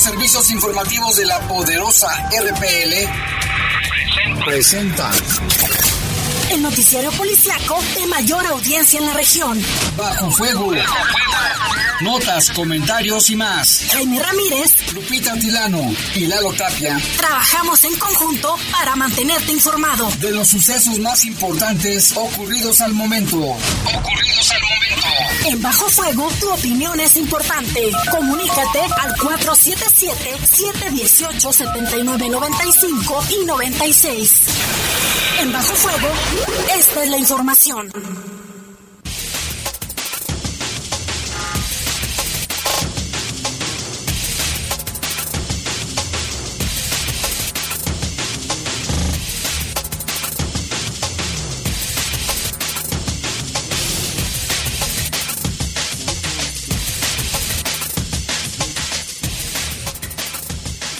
los servicios informativos de la poderosa RPL presenta el noticiario policiaco de mayor audiencia en la región. Bajo fuego. Notas, comentarios y más. Jaime Ramírez, Lupita Tilano y Lalo Tapia. Trabajamos en conjunto para mantenerte informado de los sucesos más importantes ocurridos al momento. Ocurridos al momento. En Bajo Fuego, tu opinión es importante. Comunícate al 477-718-7995 y 96. En Bajo Fuego, esta es la información.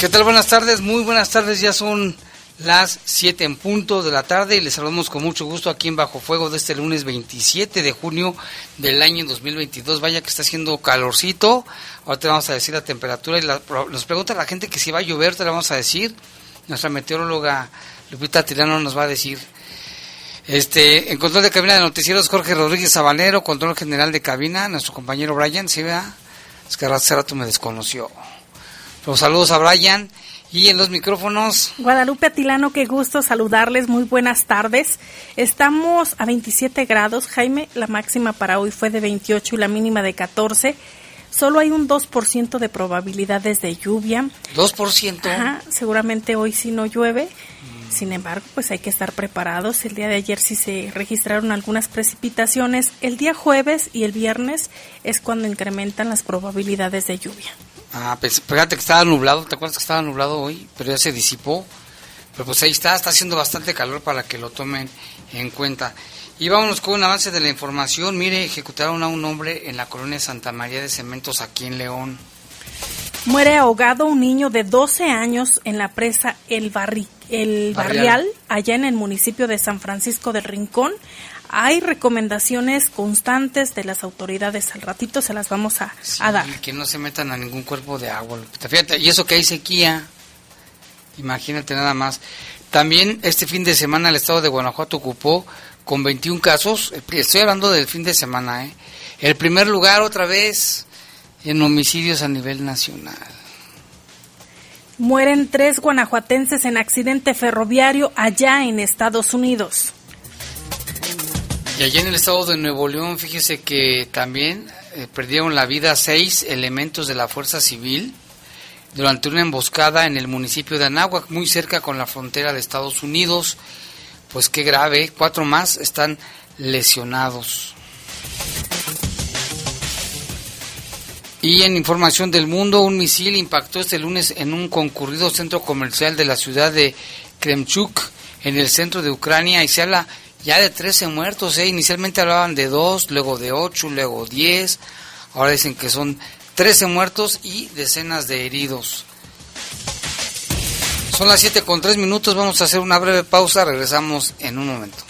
¿Qué tal? Buenas tardes, muy buenas tardes, ya son las 7 en punto de la tarde y les saludamos con mucho gusto aquí en Bajo Fuego de este lunes 27 de junio del año 2022. Vaya que está haciendo calorcito. Ahora te vamos a decir la temperatura y nos pregunta la gente que si va a llover, te la vamos a decir. Nuestra meteoróloga Lupita Tirano nos va a decir. Este, en control de cabina de noticieros Jorge Rodríguez Sabanero, control general de cabina, nuestro compañero Brian, ¿sí vea? Es que hace rato me desconoció. Los saludos a Brian y en los micrófonos. Guadalupe Atilano, qué gusto saludarles. Muy buenas tardes. Estamos a 27 grados. Jaime, la máxima para hoy fue de 28 y la mínima de 14. Solo hay un 2% de probabilidades de lluvia. ¿2%? Ajá, seguramente hoy sí no llueve. Sin embargo, pues hay que estar preparados. El día de ayer sí se registraron algunas precipitaciones. El día jueves y el viernes es cuando incrementan las probabilidades de lluvia. Ah, pues fíjate que estaba nublado, ¿te acuerdas que estaba nublado hoy? Pero ya se disipó. Pero pues ahí está, está haciendo bastante calor para que lo tomen en cuenta. Y vámonos con un avance de la información. Mire, ejecutaron a un hombre en la colonia Santa María de Cementos aquí en León. Muere ahogado un niño de 12 años en la presa El, Barri el Barrial, allá en el municipio de San Francisco del Rincón hay recomendaciones constantes de las autoridades. Al ratito se las vamos a, dar. Que no se metan a ningún cuerpo de agua. Fíjate, y eso que hay sequía. Imagínate nada más. También este fin de semana el estado de Guanajuato ocupó con 21 casos. Estoy hablando del fin de semana, ¿eh? El primer lugar otra vez en homicidios a nivel nacional. Mueren tres guanajuatenses en accidente ferroviario allá en Estados Unidos. Y allí en el estado de Nuevo León, fíjese que también eh, perdieron la vida seis elementos de la Fuerza Civil durante una emboscada en el municipio de Anáhuac, muy cerca con la frontera de Estados Unidos. Pues qué grave, cuatro más están lesionados. Y en información del mundo, un misil impactó este lunes en un concurrido centro comercial de la ciudad de Kremchuk, en el centro de Ucrania, y se habla ya de 13 muertos, ¿eh? inicialmente hablaban de 2, luego de 8, luego 10, ahora dicen que son 13 muertos y decenas de heridos. Son las 7 con 3 minutos, vamos a hacer una breve pausa, regresamos en un momento.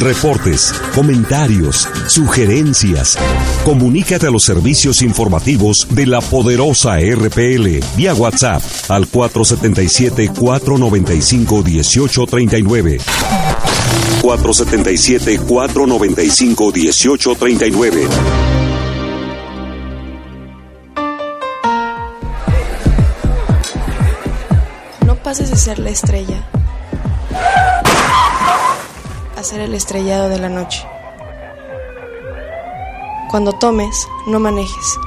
Reportes, comentarios, sugerencias. Comunícate a los servicios informativos de la poderosa RPL vía WhatsApp al 477-495-1839. 477-495-1839. No pases de ser la estrella hacer el estrellado de la noche. Cuando tomes, no manejes.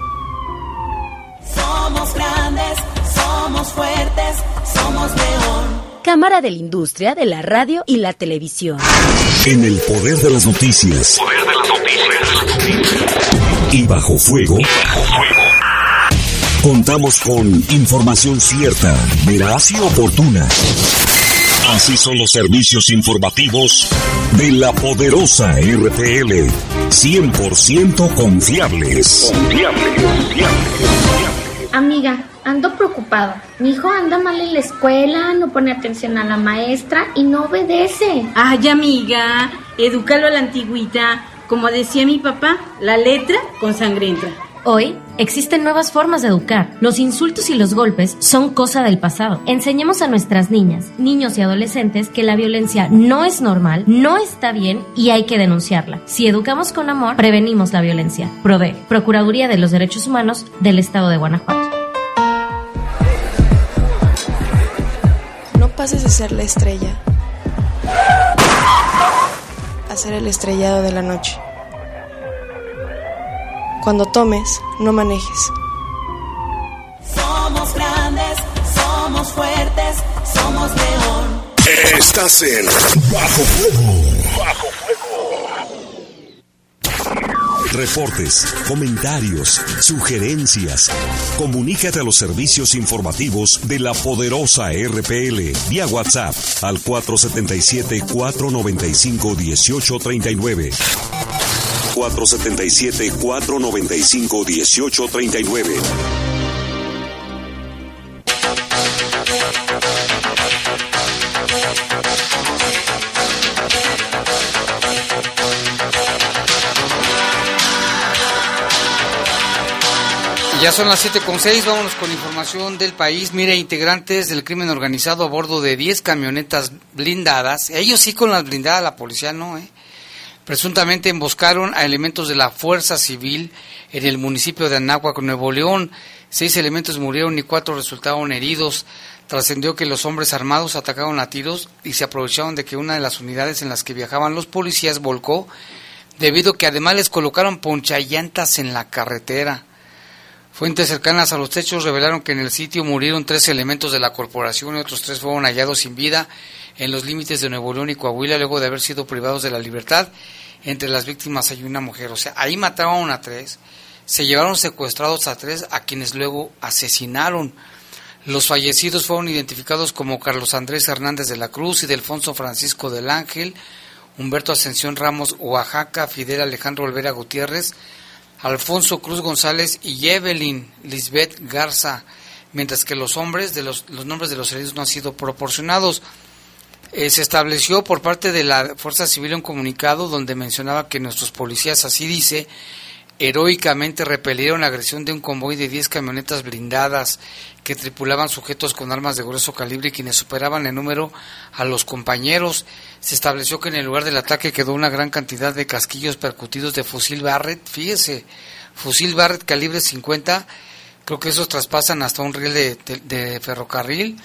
Somos grandes, somos fuertes, somos león. Cámara de la Industria de la Radio y la Televisión. En el poder de las noticias. Poder de las noticias. Y bajo fuego. Y bajo fuego. Contamos con información cierta, veraz y oportuna. Así son los servicios informativos de la poderosa RTL. 100% confiables. Confiables, Amiga, ando preocupada. Mi hijo anda mal en la escuela, no pone atención a la maestra y no obedece. Ay, amiga, edúcalo a la antigüita. Como decía mi papá, la letra con sangre entra. Hoy existen nuevas formas de educar. Los insultos y los golpes son cosa del pasado. Enseñemos a nuestras niñas, niños y adolescentes que la violencia no es normal, no está bien y hay que denunciarla. Si educamos con amor, prevenimos la violencia. PROVE, Procuraduría de los Derechos Humanos del Estado de Guanajuato. No pases de ser la estrella a ser el estrellado de la noche. Cuando tomes, no manejes. Somos grandes, somos fuertes, somos león. Estás en Bajo Fuego. Bajo Fuego. Reportes, comentarios, sugerencias. Comunícate a los servicios informativos de la poderosa RPL vía WhatsApp al 477 495 1839. 477-495-1839. Ya son las 7 con 6, vámonos con información del país. Mire, integrantes del crimen organizado a bordo de 10 camionetas blindadas, ellos sí con las blindadas, la policía no, ¿eh? Presuntamente emboscaron a elementos de la Fuerza Civil en el municipio de Anáhuac, Nuevo León. Seis elementos murieron y cuatro resultaron heridos. Trascendió que los hombres armados atacaron a tiros y se aprovecharon de que una de las unidades en las que viajaban los policías volcó, debido a que además les colocaron ponchallantas en la carretera. Fuentes cercanas a los techos revelaron que en el sitio murieron tres elementos de la corporación y otros tres fueron hallados sin vida en los límites de Nuevo León y Coahuila luego de haber sido privados de la libertad. Entre las víctimas hay una mujer. O sea, ahí mataron a tres, se llevaron secuestrados a tres a quienes luego asesinaron. Los fallecidos fueron identificados como Carlos Andrés Hernández de la Cruz y Delfonso Francisco del Ángel, Humberto Ascensión Ramos Oaxaca, Fidel Alejandro Olvera Gutiérrez, Alfonso Cruz González y Evelyn Lisbeth Garza, mientras que los hombres de los, los nombres de los heridos no han sido proporcionados. Eh, se estableció por parte de la Fuerza Civil un comunicado donde mencionaba que nuestros policías, así dice, heroicamente repelieron la agresión de un convoy de 10 camionetas blindadas que tripulaban sujetos con armas de grueso calibre y quienes superaban en número a los compañeros. Se estableció que en el lugar del ataque quedó una gran cantidad de casquillos percutidos de fusil Barrett, fíjese, fusil Barrett calibre 50, creo que esos traspasan hasta un riel de, de, de ferrocarril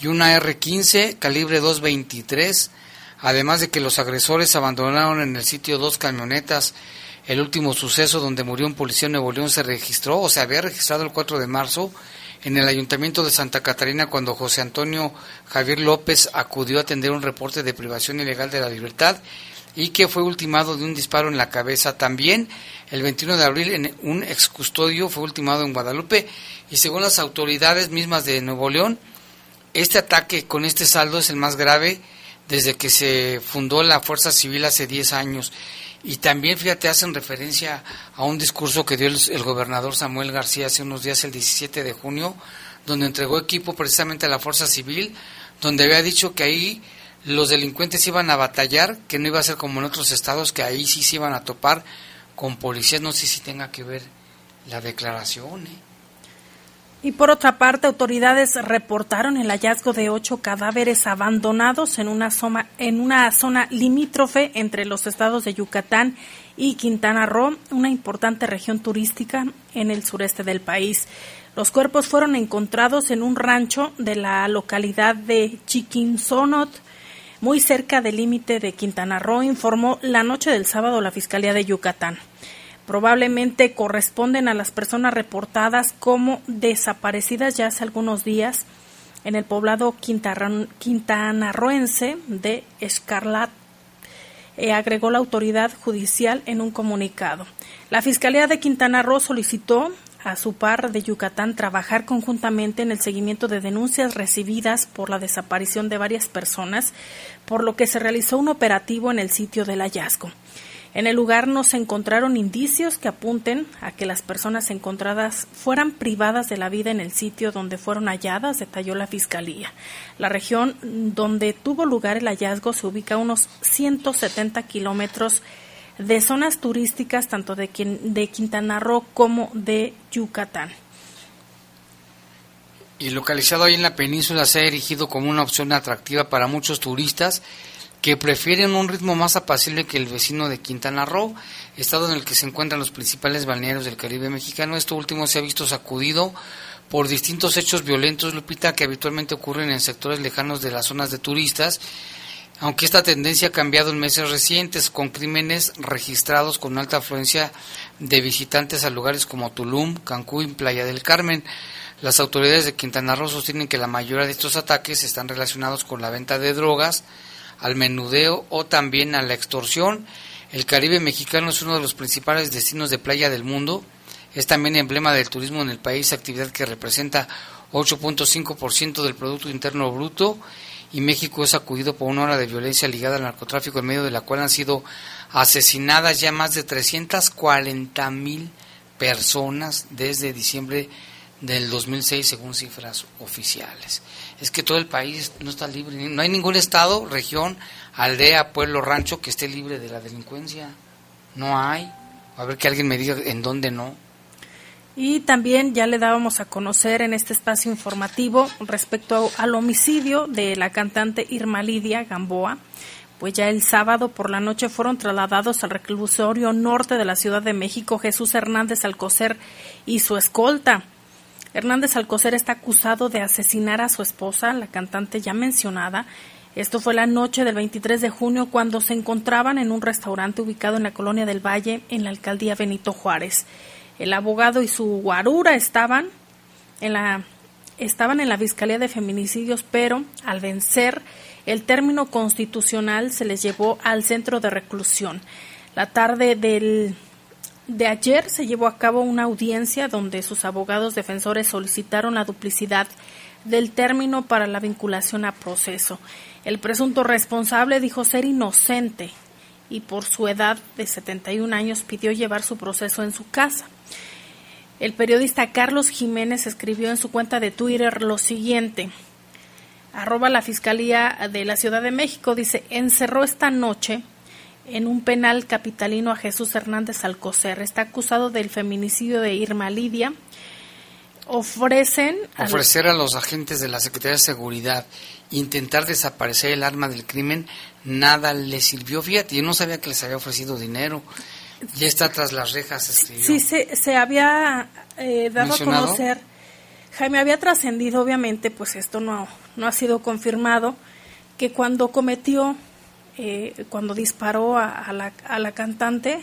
y una R-15 calibre 223, además de que los agresores abandonaron en el sitio dos camionetas. El último suceso donde murió un policía en Nuevo León se registró, o se había registrado el 4 de marzo, en el ayuntamiento de Santa Catarina cuando José Antonio Javier López acudió a atender un reporte de privación ilegal de la libertad y que fue ultimado de un disparo en la cabeza. También el 21 de abril en un excustodio fue ultimado en Guadalupe y según las autoridades mismas de Nuevo León, este ataque con este saldo es el más grave desde que se fundó la Fuerza Civil hace 10 años. Y también, fíjate, hacen referencia a un discurso que dio el, gobernador Samuel García hace unos días, el 17 de junio, donde entregó equipo precisamente a la Fuerza Civil, donde había dicho que ahí los delincuentes iban a batallar, que no iba a ser como en otros estados, que ahí sí se iban a topar con policías. No sé si tenga que ver la declaración. ¿eh? Y por otra parte, autoridades reportaron el hallazgo de ocho cadáveres abandonados en una, zona, en una zona limítrofe entre los estados de Yucatán y Quintana Roo, una importante región turística en el sureste del país. Los cuerpos fueron encontrados en un rancho de la localidad de Chiquinzonot, muy cerca del límite de Quintana Roo, informó la noche del sábado la Fiscalía de Yucatán probablemente corresponden a las personas reportadas como desaparecidas ya hace algunos días en el poblado quintanarroense de Escarlat, eh, agregó la autoridad judicial en un comunicado. La Fiscalía de Quintana Roo solicitó a su par de Yucatán trabajar conjuntamente en el seguimiento de denuncias recibidas por la desaparición de varias personas, por lo que se realizó un operativo en el sitio del hallazgo. En el lugar no se encontraron indicios que apunten a que las personas encontradas fueran privadas de la vida en el sitio donde fueron halladas, detalló la Fiscalía. La región donde tuvo lugar el hallazgo se ubica a unos 170 kilómetros de zonas turísticas tanto de, de Quintana Roo como de Yucatán. Y localizado ahí en la península se ha erigido como una opción atractiva para muchos turistas que prefieren un ritmo más apacible que el vecino de Quintana Roo, estado en el que se encuentran los principales balnearios del Caribe mexicano. Esto último se ha visto sacudido por distintos hechos violentos, Lupita, que habitualmente ocurren en sectores lejanos de las zonas de turistas, aunque esta tendencia ha cambiado en meses recientes, con crímenes registrados con alta afluencia de visitantes a lugares como Tulum, Cancún, Playa del Carmen. Las autoridades de Quintana Roo sostienen que la mayoría de estos ataques están relacionados con la venta de drogas, al menudeo o también a la extorsión. El Caribe mexicano es uno de los principales destinos de playa del mundo. Es también emblema del turismo en el país, actividad que representa 8.5% del Producto Interno Bruto y México es acudido por una hora de violencia ligada al narcotráfico en medio de la cual han sido asesinadas ya más de 340 mil personas desde diciembre del 2006 según cifras oficiales es que todo el país no está libre, no hay ningún estado, región, aldea, pueblo, rancho que esté libre de la delincuencia. No hay. A ver que alguien me diga en dónde no. Y también ya le dábamos a conocer en este espacio informativo respecto al homicidio de la cantante Irma Lidia Gamboa, pues ya el sábado por la noche fueron trasladados al reclusorio norte de la Ciudad de México Jesús Hernández Alcocer y su escolta. Hernández Alcocer está acusado de asesinar a su esposa, la cantante ya mencionada. Esto fue la noche del 23 de junio cuando se encontraban en un restaurante ubicado en la colonia del Valle, en la alcaldía Benito Juárez. El abogado y su guarura estaban en la estaban en la Fiscalía de Feminicidios, pero al vencer el término constitucional se les llevó al centro de reclusión. La tarde del de ayer se llevó a cabo una audiencia donde sus abogados defensores solicitaron la duplicidad del término para la vinculación a proceso. El presunto responsable dijo ser inocente y por su edad de 71 años pidió llevar su proceso en su casa. El periodista Carlos Jiménez escribió en su cuenta de Twitter lo siguiente. Arroba la Fiscalía de la Ciudad de México dice, encerró esta noche en un penal capitalino a Jesús Hernández Alcocer. Está acusado del feminicidio de Irma Lidia. Ofrecen ofrecer a los agentes de la Secretaría de Seguridad intentar desaparecer el arma del crimen nada le sirvió. Fíjate, yo no sabía que les había ofrecido dinero. Ya está tras las rejas. Sí, se, se había eh, dado a conocer. Jaime había trascendido, obviamente, pues esto no, no ha sido confirmado, que cuando cometió eh, cuando disparó a, la, a la, cantante.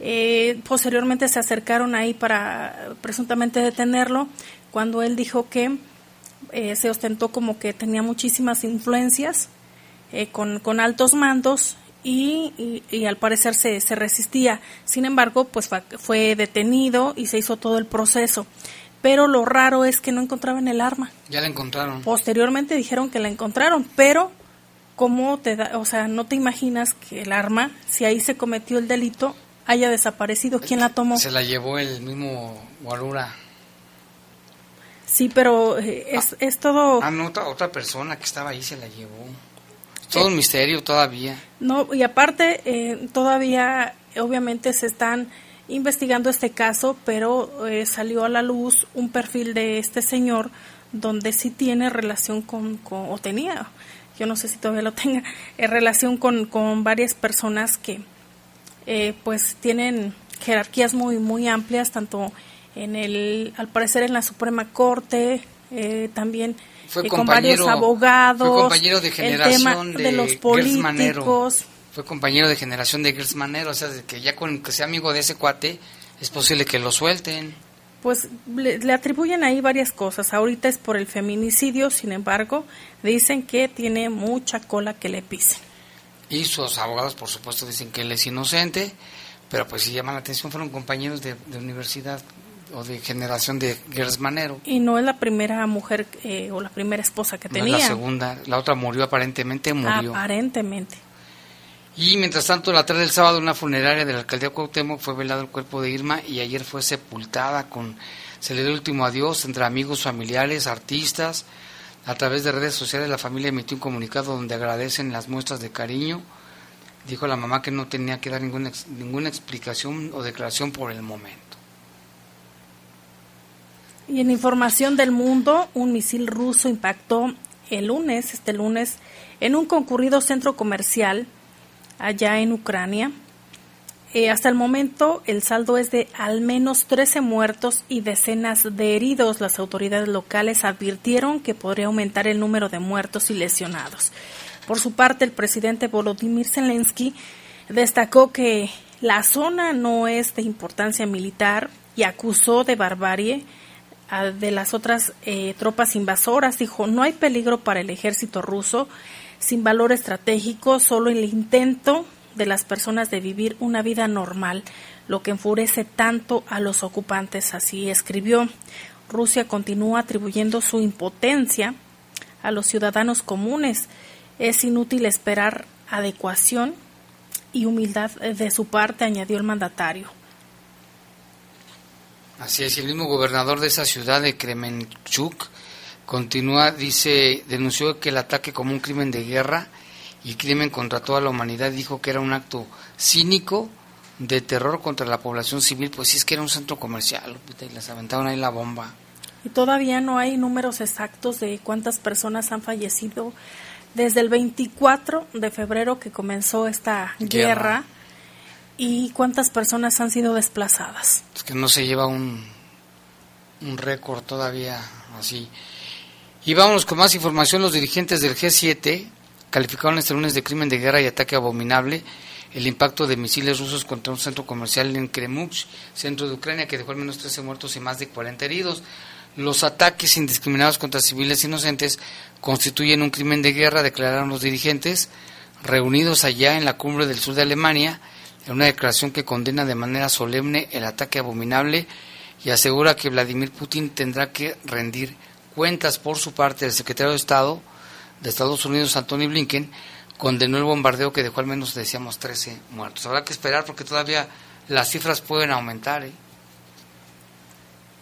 Eh, posteriormente se acercaron ahí para presuntamente detenerlo, cuando él dijo que eh, se ostentó como que tenía muchísimas influencias con, con, altos mandos y, y, al parecer se, se, resistía. Sin embargo, pues fue detenido y se hizo todo el proceso pero lo raro es que no encontraban el arma. Ya la encontraron. Posteriormente dijeron que la encontraron, pero ¿cómo te da, o sea, no te imaginas que el arma, si ahí se cometió el delito, haya desaparecido? ¿Quién la tomó? Se la llevó el mismo Guarura. Sí, pero eh, es, es todo... Ah, no, otra, otra persona que estaba ahí se la llevó. Todo un misterio todavía. No, y aparte, eh, todavía, obviamente, se están investigando este caso, pero eh, salió a la luz un perfil de este señor donde sí tiene relación con, con o tenía yo no sé si todavía lo tenga, en relación con, con varias personas que eh, pues tienen jerarquías muy, muy amplias, tanto en el, al parecer en la Suprema Corte, eh, también fue eh, con varios abogados, fue compañero de generación de, los políticos. Fue compañero de generación de Gersmanero, o sea, de que ya con que sea amigo de ese cuate, es posible que lo suelten pues le, atribuyen ahí varias cosas. Ahorita es por el feminicidio, sin embargo, dicen que tiene mucha cola que le pisen. Y sus abogados, por supuesto, dicen que él es inocente, pero pues si llama la atención, fueron compañeros de, universidad, o de generación de Gersmanero. Y no es la primera mujer eh, o la primera esposa que tenía. la segunda, la otra murió aparentemente, murió. Aparentemente. Y mientras tanto, la tarde del sábado, una funeraria de la alcaldía Cuauhtémoc fue velado el cuerpo de Irma y ayer fue sepultada con se le dio el último adiós entre amigos, familiares, artistas. A través de redes sociales la familia emitió un comunicado donde agradecen las muestras de cariño. Dijo la mamá que no tenía que dar ninguna, ninguna explicación o declaración por el momento. Y en información del mundo, un misil ruso impactó el lunes, este lunes, en un concurrido centro comercial allá en Ucrania. Eh, hasta el momento el saldo es de al menos 13 muertos y decenas de heridos. Las autoridades locales advirtieron que podría aumentar el número de muertos y lesionados. Por su parte, el presidente Volodymyr Zelensky destacó que la zona no es de importancia militar y acusó de barbarie de las otras eh, tropas invasoras. Dijo, no hay peligro para el ejército ruso sin valor estratégico, solo el intento de las personas de vivir una vida normal, lo que enfurece tanto a los ocupantes, así escribió. Rusia continúa atribuyendo su impotencia a los ciudadanos comunes. Es inútil esperar adecuación y humildad de su parte, añadió el mandatario. Así es, el mismo gobernador de esa ciudad de Kremenchuk continúa, dice, denunció que el ataque como un crimen de guerra y crimen contra toda la humanidad, dijo que era un acto cínico de terror contra la población civil, pues sí es que era un centro comercial, y les aventaron ahí la bomba. Y todavía no hay números exactos de cuántas personas han fallecido desde el 24 de febrero que comenzó esta guerra ¿Y cuántas personas han sido desplazadas? Es que no se lleva un, un récord todavía así. Y vamos con más información. Los dirigentes del G7 calificaron este lunes de crimen de guerra y ataque abominable el impacto de misiles rusos contra un centro comercial en Kremuk, centro de Ucrania, que dejó al menos 13 muertos y más de 40 heridos. Los ataques indiscriminados contra civiles inocentes constituyen un crimen de guerra, declararon los dirigentes, reunidos allá en la cumbre del sur de Alemania, en una declaración que condena de manera solemne el ataque abominable y asegura que Vladimir Putin tendrá que rendir cuentas por su parte. El secretario de Estado de Estados Unidos, Anthony Blinken, condenó el bombardeo que dejó al menos, decíamos, 13 muertos. Habrá que esperar porque todavía las cifras pueden aumentar. ¿eh?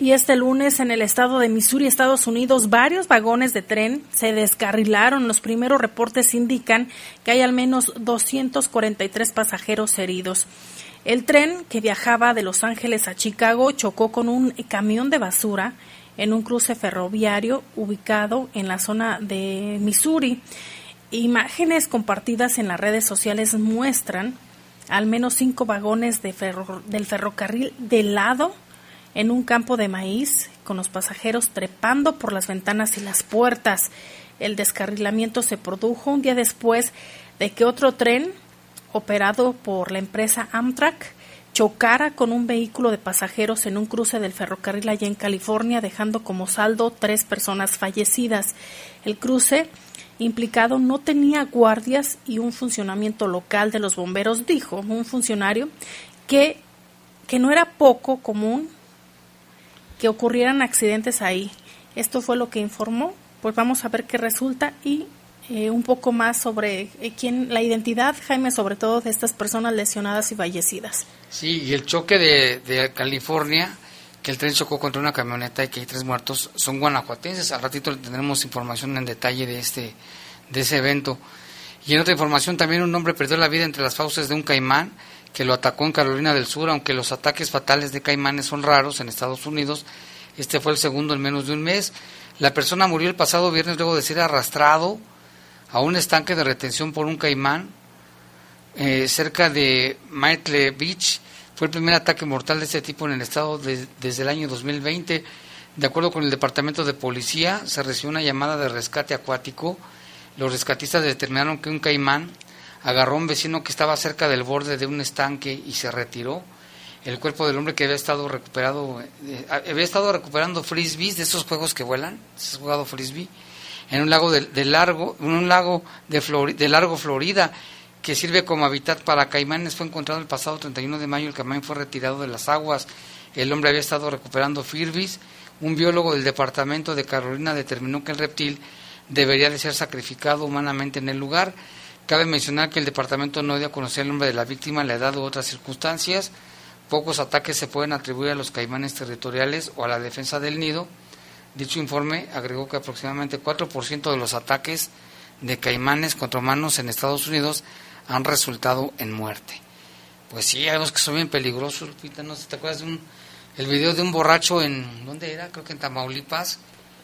Y este lunes en el estado de Missouri, Estados Unidos, varios vagones de tren se descarrilaron. Los primeros reportes indican que hay al menos 243 pasajeros heridos. El tren que viajaba de Los Ángeles a Chicago chocó con un camión de basura en un cruce ferroviario ubicado en la zona de Missouri. Imágenes compartidas en las redes sociales muestran al menos cinco vagones de del ferrocarril de lado en un campo de maíz, con los pasajeros trepando por las ventanas y las puertas. El descarrilamiento se produjo un día después de que otro tren, operado por la empresa Amtrak, chocara con un vehículo de pasajeros en un cruce del ferrocarril allá en California, dejando como saldo tres personas fallecidas. El cruce implicado no tenía guardias y un funcionamiento local de los bomberos, dijo un funcionario, que, que no era poco común que ocurrieran accidentes ahí. Esto fue lo que informó. Pues vamos a ver qué resulta y eh, un poco más sobre eh, quién, la identidad, Jaime, sobre todo de estas personas lesionadas y fallecidas. Sí, y el choque de, de California, que el tren chocó contra una camioneta y que hay tres muertos, son guanajuatenses. Al ratito tendremos información en detalle de este de ese evento. Y en otra información, también un hombre perdió la vida entre las fauces de un caimán que lo atacó en Carolina del Sur, aunque los ataques fatales de caimanes son raros en Estados Unidos. Este fue el segundo en menos de un mes. La persona murió el pasado viernes luego de ser arrastrado a un estanque de retención por un caimán eh, cerca de Myrtle Beach. Fue el primer ataque mortal de este tipo en el estado desde el año 2020. De acuerdo con el Departamento de Policía, se recibió una llamada de rescate acuático. Los rescatistas determinaron que un caimán agarró a un vecino que estaba cerca del borde de un estanque y se retiró. El cuerpo del hombre que había estado recuperado, eh, había estado recuperando frisbees de esos juegos que vuelan, has jugado frisbee, en un lago de, largo, en un lago de, de largo Florida que sirve como hábitat para caimanes fue encontrado el pasado 31 de mayo. El caimán fue retirado de las aguas. el hombre había estado recuperando Firbis. Un biólogo del departamento de Carolina determinó que el reptil debería de ser sacrificado humanamente en el lugar. Cabe mencionar que el departamento no dio a conocer el nombre de la víctima, la edad u otras circunstancias. Pocos ataques se pueden atribuir a los caimanes territoriales o a la defensa del nido. Dicho informe agregó que aproximadamente 4% de los ataques de caimanes contra humanos en Estados Unidos han resultado en muerte. Pues sí, hay dos que son bien peligrosos, Lupita. No sé, ¿te acuerdas de un, el video de un borracho en, ¿dónde era? Creo que en Tamaulipas,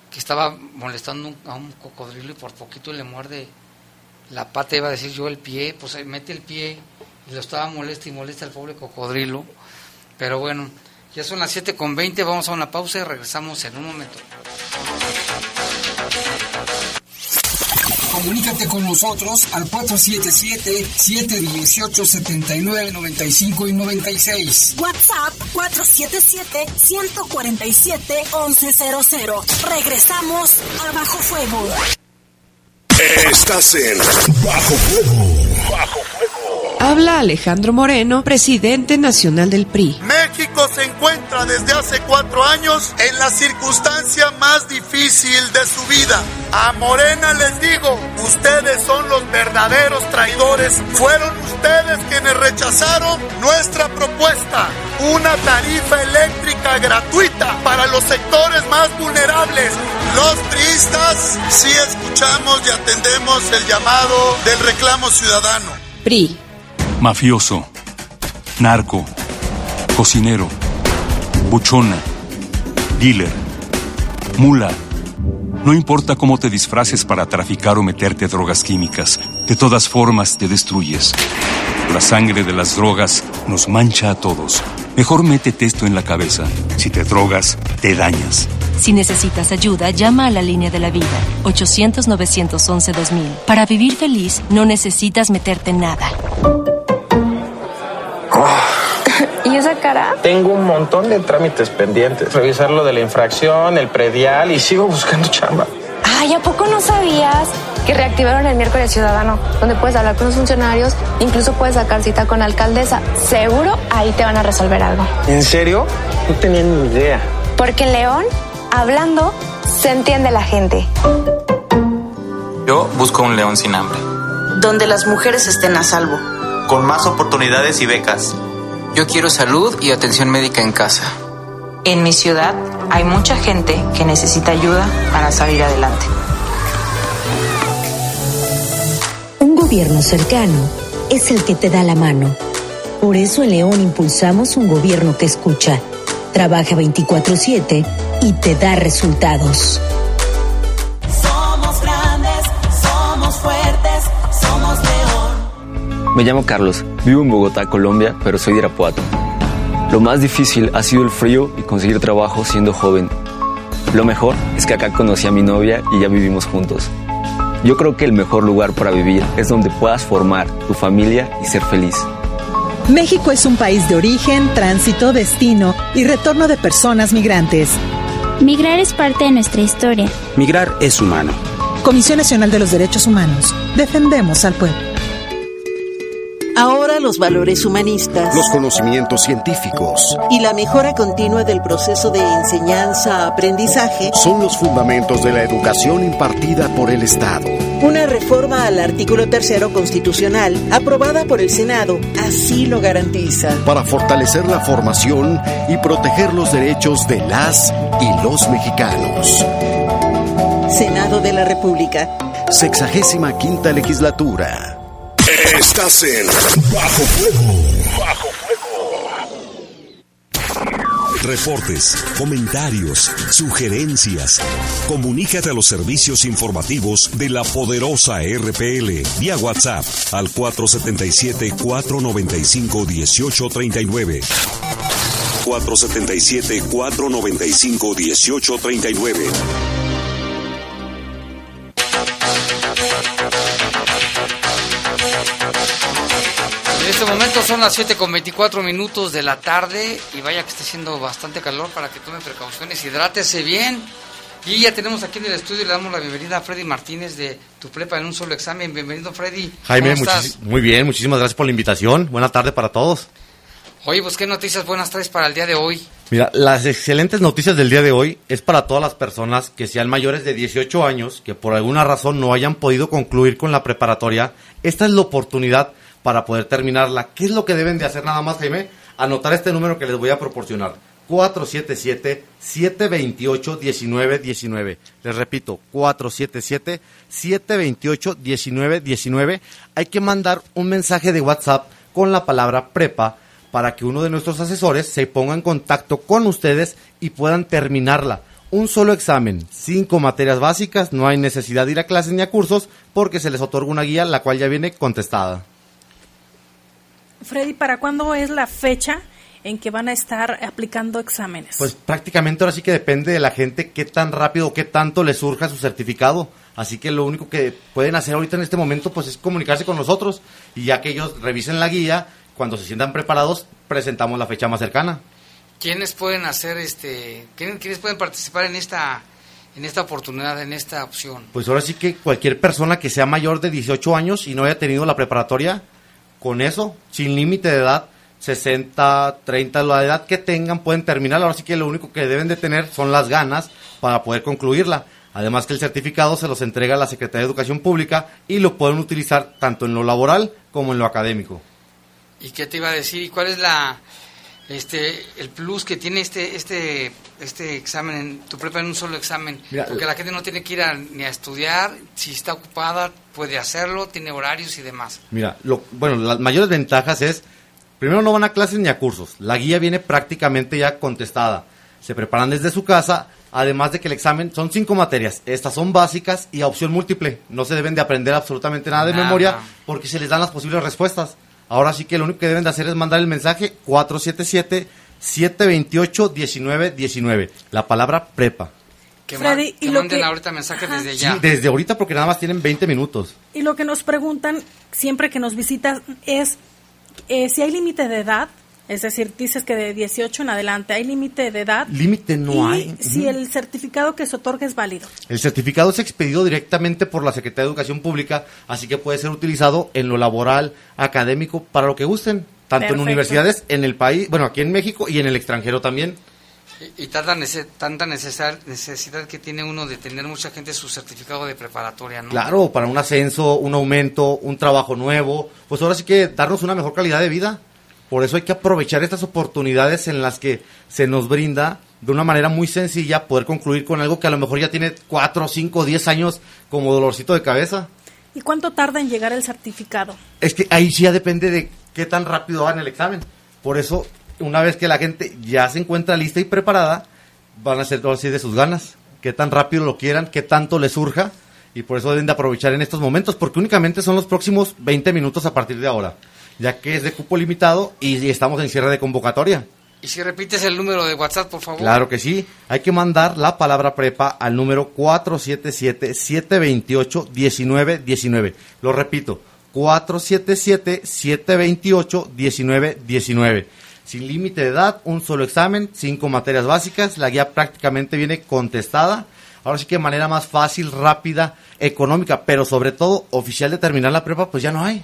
que estaba molestando a un cocodrilo y por poquito le muerde la pata, iba a decir yo el pie, pues mete el pie y lo estaba molesta y molesta al pobre cocodrilo. Pero bueno, ya son las 7 con 20, vamos a una pausa y regresamos en un momento. Comunícate con nosotros al 477-718-7995 y 96. WhatsApp 477-147-1100. Regresamos a Bajo Fuego. Estás en Bajo Fuego. Bajo Fuego. Habla Alejandro Moreno, presidente nacional del PRI. México se encuentra desde hace cuatro años en la circunstancia más difícil de su vida. A Morena les digo, ustedes son los verdaderos traidores. Fueron ustedes quienes rechazaron nuestra propuesta. Una tarifa eléctrica gratuita para los sectores más vulnerables. Los priistas sí escuchamos y atendemos el llamado del reclamo ciudadano. PRI mafioso, narco, cocinero, buchona, dealer, mula. No importa cómo te disfraces para traficar o meterte drogas químicas, de todas formas te destruyes. La sangre de las drogas nos mancha a todos. Mejor métete esto en la cabeza. Si te drogas, te dañas. Si necesitas ayuda, llama a la línea de la vida, 800-911-2000. Para vivir feliz, no necesitas meterte en nada. ¿Y esa cara? Tengo un montón de trámites pendientes. Revisar lo de la infracción, el predial y sigo buscando chamba. Ay, ¿a poco no sabías que reactivaron el miércoles ciudadano? Donde puedes hablar con los funcionarios, incluso puedes sacar cita con la alcaldesa. Seguro ahí te van a resolver algo. ¿En serio? No tenía ni idea. Porque en León, hablando, se entiende la gente. Yo busco un León sin hambre. Donde las mujeres estén a salvo. Con más oportunidades y becas yo quiero salud y atención médica en casa. En mi ciudad hay mucha gente que necesita ayuda para salir adelante. Un gobierno cercano es el que te da la mano. Por eso en León impulsamos un gobierno que escucha, trabaja 24/7 y te da resultados. Me llamo Carlos Vivo en Bogotá, Colombia, pero soy de Irapuato. Lo más difícil ha sido el frío y conseguir trabajo siendo joven. Lo mejor es que acá conocí a mi novia y ya vivimos juntos. Yo creo que el mejor lugar para vivir es donde puedas formar tu familia y ser feliz. México es un país de origen, tránsito, destino y retorno de personas migrantes. Migrar es parte de nuestra historia. Migrar es humano. Comisión Nacional de los Derechos Humanos. Defendemos al pueblo. Los valores humanistas, los conocimientos científicos y la mejora continua del proceso de enseñanza-aprendizaje son los fundamentos de la educación impartida por el Estado. Una reforma al artículo tercero constitucional aprobada por el Senado así lo garantiza. Para fortalecer la formación y proteger los derechos de las y los mexicanos. Senado de la República. Sexagésima quinta legislatura. Estás en Bajo Fuego. Bajo Fuego. Reportes, comentarios, sugerencias. Comunícate a los servicios informativos de la poderosa RPL vía WhatsApp al 477-495-1839. 477-495-1839. Este momento son las 7 con 24 minutos de la tarde y vaya que está haciendo bastante calor para que tome precauciones, hidrátese bien. Y ya tenemos aquí en el estudio, le damos la bienvenida a Freddy Martínez de Tu Prepa en un solo examen. Bienvenido, Freddy. Jaime, muy bien, muchísimas gracias por la invitación. Buena tarde para todos. Oye, pues qué noticias buenas traes para el día de hoy. Mira, las excelentes noticias del día de hoy es para todas las personas que sean mayores de 18 años, que por alguna razón no hayan podido concluir con la preparatoria. Esta es la oportunidad para poder terminarla. ¿Qué es lo que deben de hacer nada más, Jaime? Anotar este número que les voy a proporcionar. 477-728-1919. Les repito, 477-728-1919. Hay que mandar un mensaje de WhatsApp con la palabra prepa para que uno de nuestros asesores se ponga en contacto con ustedes y puedan terminarla. Un solo examen, cinco materias básicas, no hay necesidad de ir a clases ni a cursos porque se les otorga una guía la cual ya viene contestada. Freddy, ¿para cuándo es la fecha en que van a estar aplicando exámenes? Pues prácticamente ahora sí que depende de la gente qué tan rápido o qué tanto les surja su certificado. Así que lo único que pueden hacer ahorita en este momento pues es comunicarse con nosotros y ya que ellos revisen la guía, cuando se sientan preparados, presentamos la fecha más cercana. ¿Quiénes pueden hacer este, quiénes pueden participar en esta en esta oportunidad, en esta opción? Pues ahora sí que cualquier persona que sea mayor de 18 años y no haya tenido la preparatoria, con eso, sin límite de edad, 60, 30, la edad que tengan pueden terminar. Ahora sí que lo único que deben de tener son las ganas para poder concluirla. Además que el certificado se los entrega la Secretaría de Educación Pública y lo pueden utilizar tanto en lo laboral como en lo académico. ¿Y qué te iba a decir? ¿Y cuál es la este el plus que tiene este este este examen en tu prepa en un solo examen? Porque la gente no tiene que ir ni a estudiar, si está ocupada puede hacerlo, tiene horarios y demás. Mira, lo, bueno, las mayores ventajas es primero no van a clases ni a cursos. La guía viene prácticamente ya contestada. Se preparan desde su casa, además de que el examen son cinco materias. Estas son básicas y a opción múltiple. No se deben de aprender absolutamente nada de memoria porque se les dan las posibles respuestas. Ahora sí que lo único que deben de hacer es mandar el mensaje 477-728-1919. La palabra prepa. Que, Freddy, y lo que... ahorita mensaje desde ya. Sí, desde ahorita porque nada más tienen 20 minutos. Y lo que nos preguntan siempre que nos visitas es eh, si hay límite de edad es decir, dices que de 18 en adelante hay límite de edad. Límite no hay. Si el certificado que se otorga es válido. El certificado es expedido directamente por la Secretaría de Educación Pública, así que puede ser utilizado en lo laboral, académico, para lo que gusten, tanto en universidades en el país, bueno, aquí en México y en el extranjero también. Y, tanta, tanta necesidad que tiene uno de tener mucha gente su certificado de preparatoria, ¿no? Claro, para un ascenso, un aumento, un trabajo nuevo, pues ahora sí que darnos una mejor calidad de vida. Por eso hay que aprovechar estas oportunidades en las que se nos brinda de una manera muy sencilla poder concluir con algo que a lo mejor ya tiene 4, 5, 10 años como dolorcito de cabeza. ¿Y cuánto tarda en llegar el certificado? Es que ahí sí ya depende de qué tan rápido van el examen. Por eso, una vez que la gente ya se encuentra lista y preparada, van a ser todo así de sus ganas. Qué tan rápido lo quieran, qué tanto les surja. Y por eso deben de aprovechar en estos momentos, porque únicamente son los próximos 20 minutos a partir de ahora ya que es de cupo limitado y estamos en cierre de convocatoria. Y si repites el número de WhatsApp, por favor. Claro que sí. Hay que mandar la palabra prepa al número 477-728-1919. Lo repito, 477-728-1919. Sin límite de edad, un solo examen, cinco materias básicas. La guía prácticamente viene contestada. Ahora sí que de manera más fácil, rápida, económica, pero sobre todo oficial de terminar la prepa, pues ya no hay.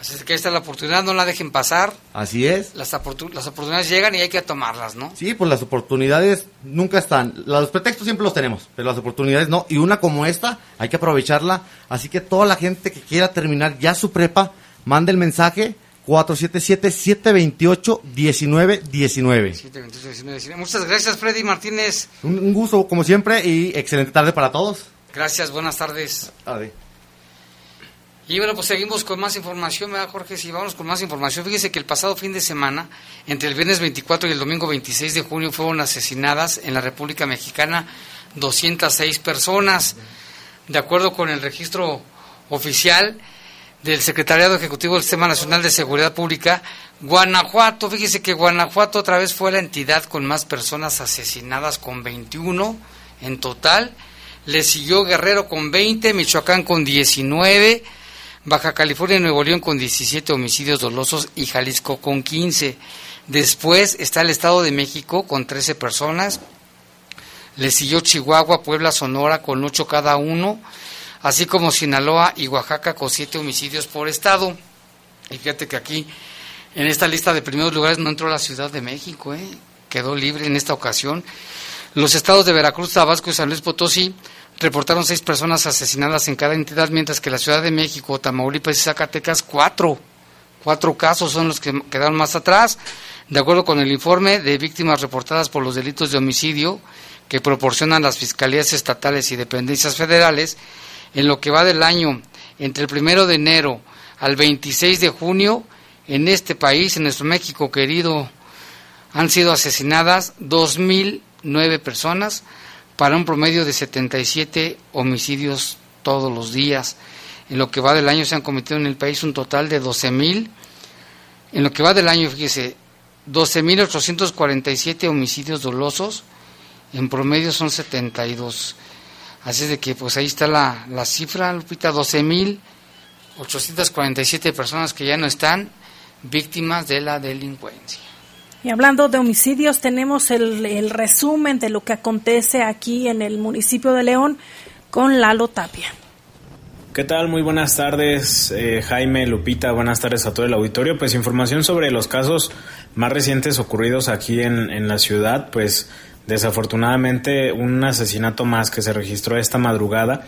Así que esta es la oportunidad, no la dejen pasar. Así es. Las, las oportunidades llegan y hay que tomarlas, ¿no? Sí, pues las oportunidades nunca están. Los pretextos siempre los tenemos, pero las oportunidades no. Y una como esta, hay que aprovecharla. Así que toda la gente que quiera terminar ya su prepa, mande el mensaje 477-728-1919. Muchas gracias, Freddy Martínez. Un, un, gusto, como siempre, y excelente tarde para todos. Gracias, buenas tardes. Adiós. Y bueno, pues seguimos con más información, ¿verdad, Jorge? Sí, vamos con más información. Fíjese que el pasado fin de semana, entre el viernes 24 y el domingo 26 de junio, fueron asesinadas en la República Mexicana 206 personas. De acuerdo con el registro oficial del Secretariado Ejecutivo del Sistema Nacional de Seguridad Pública, Guanajuato, fíjese que Guanajuato otra vez fue la entidad con más personas asesinadas, con 21 en total. Le siguió Guerrero con 20, Michoacán con 19. Baja California y Nuevo León con 17 homicidios dolosos y Jalisco con 15. Después está el Estado de México con 13 personas. Le siguió Chihuahua, Puebla, Sonora con 8 cada uno, así como Sinaloa y Oaxaca con 7 homicidios por estado. Y fíjate que aquí, en esta lista de primeros lugares, no entró la Ciudad de México, ¿eh? quedó libre en esta ocasión. Los estados de Veracruz, Tabasco y San Luis Potosí reportaron seis personas asesinadas en cada entidad, mientras que la Ciudad de México, Tamaulipas y Zacatecas, cuatro. Cuatro casos son los que quedaron más atrás. De acuerdo con el informe de víctimas reportadas por los delitos de homicidio que proporcionan las fiscalías estatales y dependencias federales, en lo que va del año entre el primero de enero al 26 de junio, en este país, en nuestro México querido, han sido asesinadas 2.009 personas para un promedio de 77 homicidios todos los días. En lo que va del año se han cometido en el país un total de 12.000. En lo que va del año, fíjese, 12.847 homicidios dolosos, en promedio son 72. Así es de que pues ahí está la, la cifra, Lupita, 12.847 personas que ya no están víctimas de la delincuencia. Y hablando de homicidios, tenemos el, el resumen de lo que acontece aquí en el municipio de León con Lalo Tapia. ¿Qué tal? Muy buenas tardes, eh, Jaime, Lupita, buenas tardes a todo el auditorio. Pues información sobre los casos más recientes ocurridos aquí en, en la ciudad, pues desafortunadamente un asesinato más que se registró esta madrugada,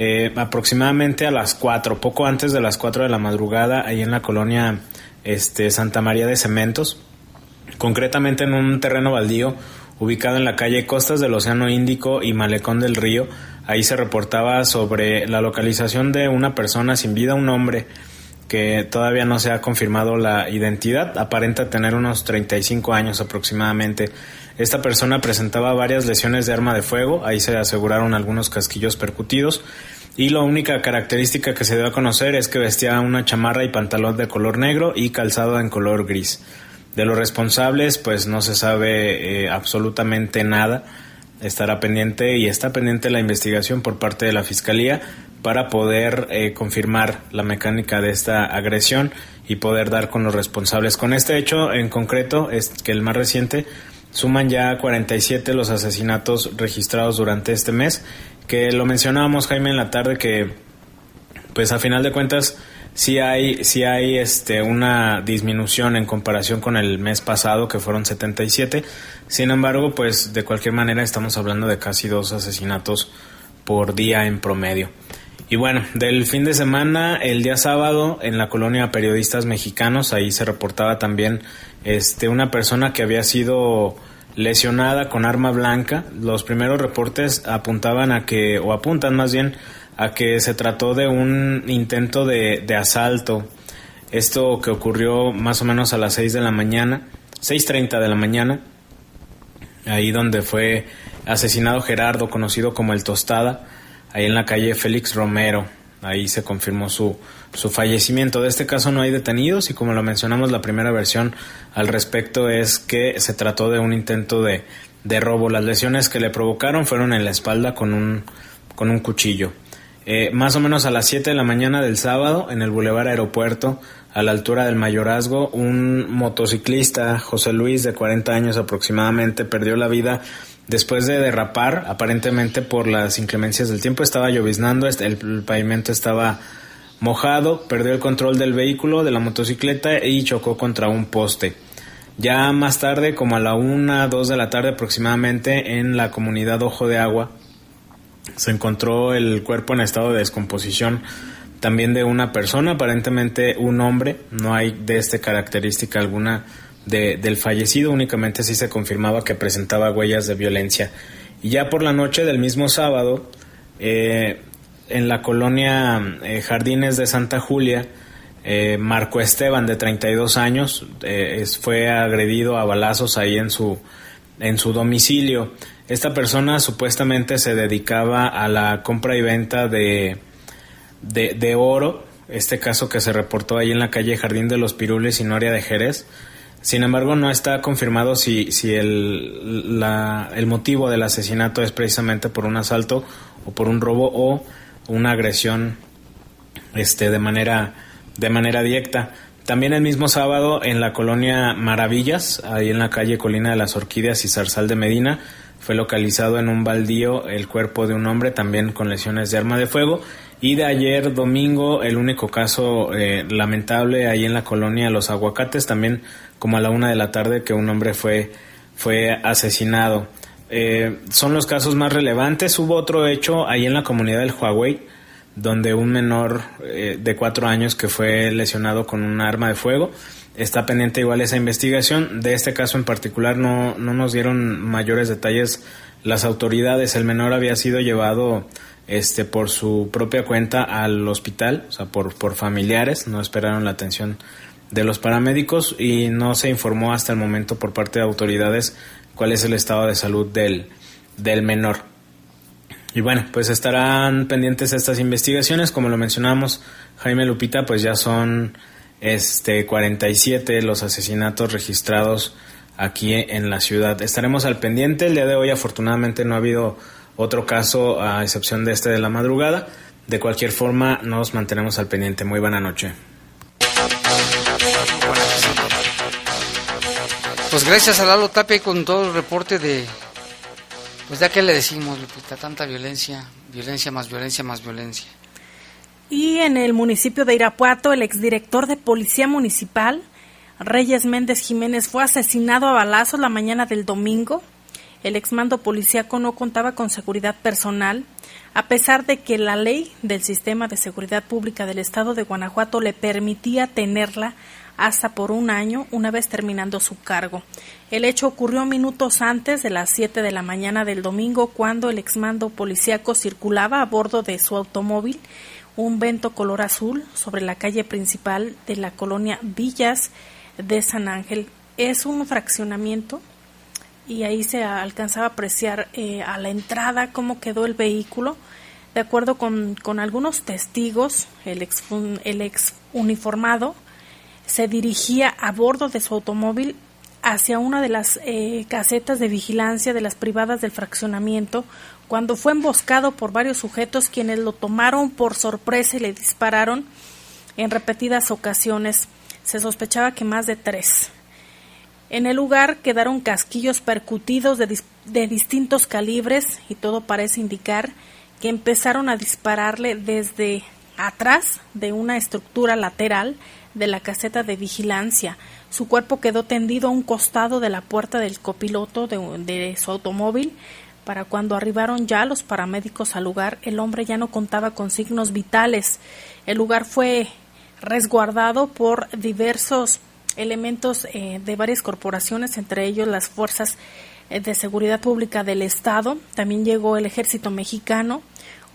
eh, aproximadamente a las 4, poco antes de las 4 de la madrugada, ahí en la colonia este, Santa María de Cementos, concretamente en un terreno baldío ubicado en la calle Costas del Océano Índico y Malecón del Río. Ahí se reportaba sobre la localización de una persona sin vida, un hombre que todavía no se ha confirmado la identidad, aparenta tener unos 35 años aproximadamente. Esta persona presentaba varias lesiones de arma de fuego, ahí se aseguraron algunos casquillos percutidos y la única característica que se dio a conocer es que vestía una chamarra y pantalón de color negro y calzado en color gris. De los responsables pues no se sabe eh, absolutamente nada, estará pendiente y está pendiente la investigación por parte de la Fiscalía para poder eh, confirmar la mecánica de esta agresión y poder dar con los responsables. Con este hecho en concreto, es que el más reciente, suman ya 47 los asesinatos registrados durante este mes, que lo mencionábamos Jaime en la tarde que pues a final de cuentas sí hay sí hay este una disminución en comparación con el mes pasado que fueron 77. Sin embargo, pues de cualquier manera estamos hablando de casi dos asesinatos por día en promedio. Y bueno, del fin de semana, el día sábado, en la colonia Periodistas Mexicanos, ahí se reportaba también este, una persona que había sido lesionada con arma blanca. Los primeros reportes apuntaban a que, o apuntan más bien, a que se trató de un intento de, asalto. Esto que ocurrió más o menos a las 6 de la mañana, 6.30 de la mañana, ahí donde fue asesinado Gerardo, conocido como el Tostada ahí en la calle Félix Romero. Ahí se confirmó su, su fallecimiento. De este caso no hay detenidos y como lo mencionamos, la primera versión al respecto es que se trató de un intento de, de robo. Las lesiones que le provocaron fueron en la espalda con un, con un cuchillo. Eh, más o menos a las 7 de la mañana del sábado, en el Boulevard Aeropuerto, a la altura del Mayorazgo, un motociclista, José Luis, de 40 años aproximadamente, perdió la vida Después de derrapar, aparentemente por las inclemencias del tiempo, estaba lloviznando, el, pavimento estaba mojado, perdió el control del vehículo, de la motocicleta y chocó contra un poste. Ya más tarde, como a la una, dos de la tarde aproximadamente, en la comunidad Ojo de Agua, se encontró el cuerpo en estado de descomposición también de una persona, aparentemente un hombre, no hay de este característica alguna del fallecido, únicamente sí se confirmaba que presentaba huellas de violencia. Y ya por la noche del mismo sábado, eh, en la colonia eh, Jardines de Santa Julia, eh, Marco Esteban, de 32 años, fue agredido a balazos ahí en su, en su domicilio. Esta persona supuestamente se dedicaba a la compra y venta de, de, oro, este caso que se reportó ahí en la calle Jardín de los Pirules y Noria de Jerez. Sin embargo, no está confirmado si, si el, la, el motivo del asesinato es precisamente por un asalto o por un robo o una agresión este, de, manera, de manera directa. También el mismo sábado en la colonia Maravillas, ahí en la calle Colina de las Orquídeas y Zarzal de Medina, fue localizado en un baldío el cuerpo de un hombre también con lesiones de arma de fuego. Y de ayer domingo, el único caso eh, lamentable ahí en la colonia Los Aguacates, también como a la una de la tarde que un hombre fue fue asesinado. Eh, son los casos más relevantes. Hubo otro hecho ahí en la comunidad del Huawei, donde un menor eh, de cuatro años que fue lesionado con un arma de fuego. Está pendiente igual esa investigación. De este caso en particular no, no nos dieron mayores detalles las autoridades. El menor había sido llevado este por su propia cuenta al hospital, o sea, por, por familiares, no esperaron la atención de los paramédicos y no se informó hasta el momento por parte de autoridades cuál es el estado de salud del, del menor. Y bueno, pues estarán pendientes estas investigaciones, como lo mencionamos, Jaime Lupita, pues ya son este 47 los asesinatos registrados aquí en la ciudad. Estaremos al pendiente, el día de hoy afortunadamente no ha habido otro caso a excepción de este de la madrugada. De cualquier forma, nos mantenemos al pendiente. Muy buena noche. Pues gracias a Lalo Tapia con todo el reporte de... Pues ya que le decimos, Lupita, tanta violencia, violencia más violencia más violencia. Y en el municipio de Irapuato, el exdirector de Policía Municipal, Reyes Méndez Jiménez, fue asesinado a balazos la mañana del domingo. El exmando policíaco no contaba con seguridad personal, a pesar de que la ley del Sistema de Seguridad Pública del Estado de Guanajuato le permitía tenerla hasta por un año una vez terminando su cargo. El hecho ocurrió minutos antes de las 7 de la mañana del domingo cuando el exmando policíaco circulaba a bordo de su automóvil un vento color azul sobre la calle principal de la colonia Villas de San Ángel. Es un fraccionamiento y ahí se alcanzaba a apreciar eh, a la entrada cómo quedó el vehículo. De acuerdo con, con algunos testigos, el ex, el uniformado se dirigía a bordo de su automóvil hacia una de las eh, casetas de vigilancia de las privadas del fraccionamiento cuando fue emboscado por varios sujetos quienes lo tomaron por sorpresa y le dispararon en repetidas ocasiones. Se sospechaba que más de tres. En el lugar quedaron casquillos percutidos de, de distintos calibres y todo parece indicar que empezaron a dispararle desde atrás de una estructura lateral de la caseta de vigilancia. Su cuerpo quedó tendido a un costado de la puerta del copiloto de, su automóvil. Para cuando arribaron ya los paramédicos al lugar, el hombre ya no contaba con signos vitales. El lugar fue resguardado por diversos elementos eh, de varias corporaciones, entre ellos las fuerzas eh, de seguridad pública del Estado. También llegó el ejército mexicano,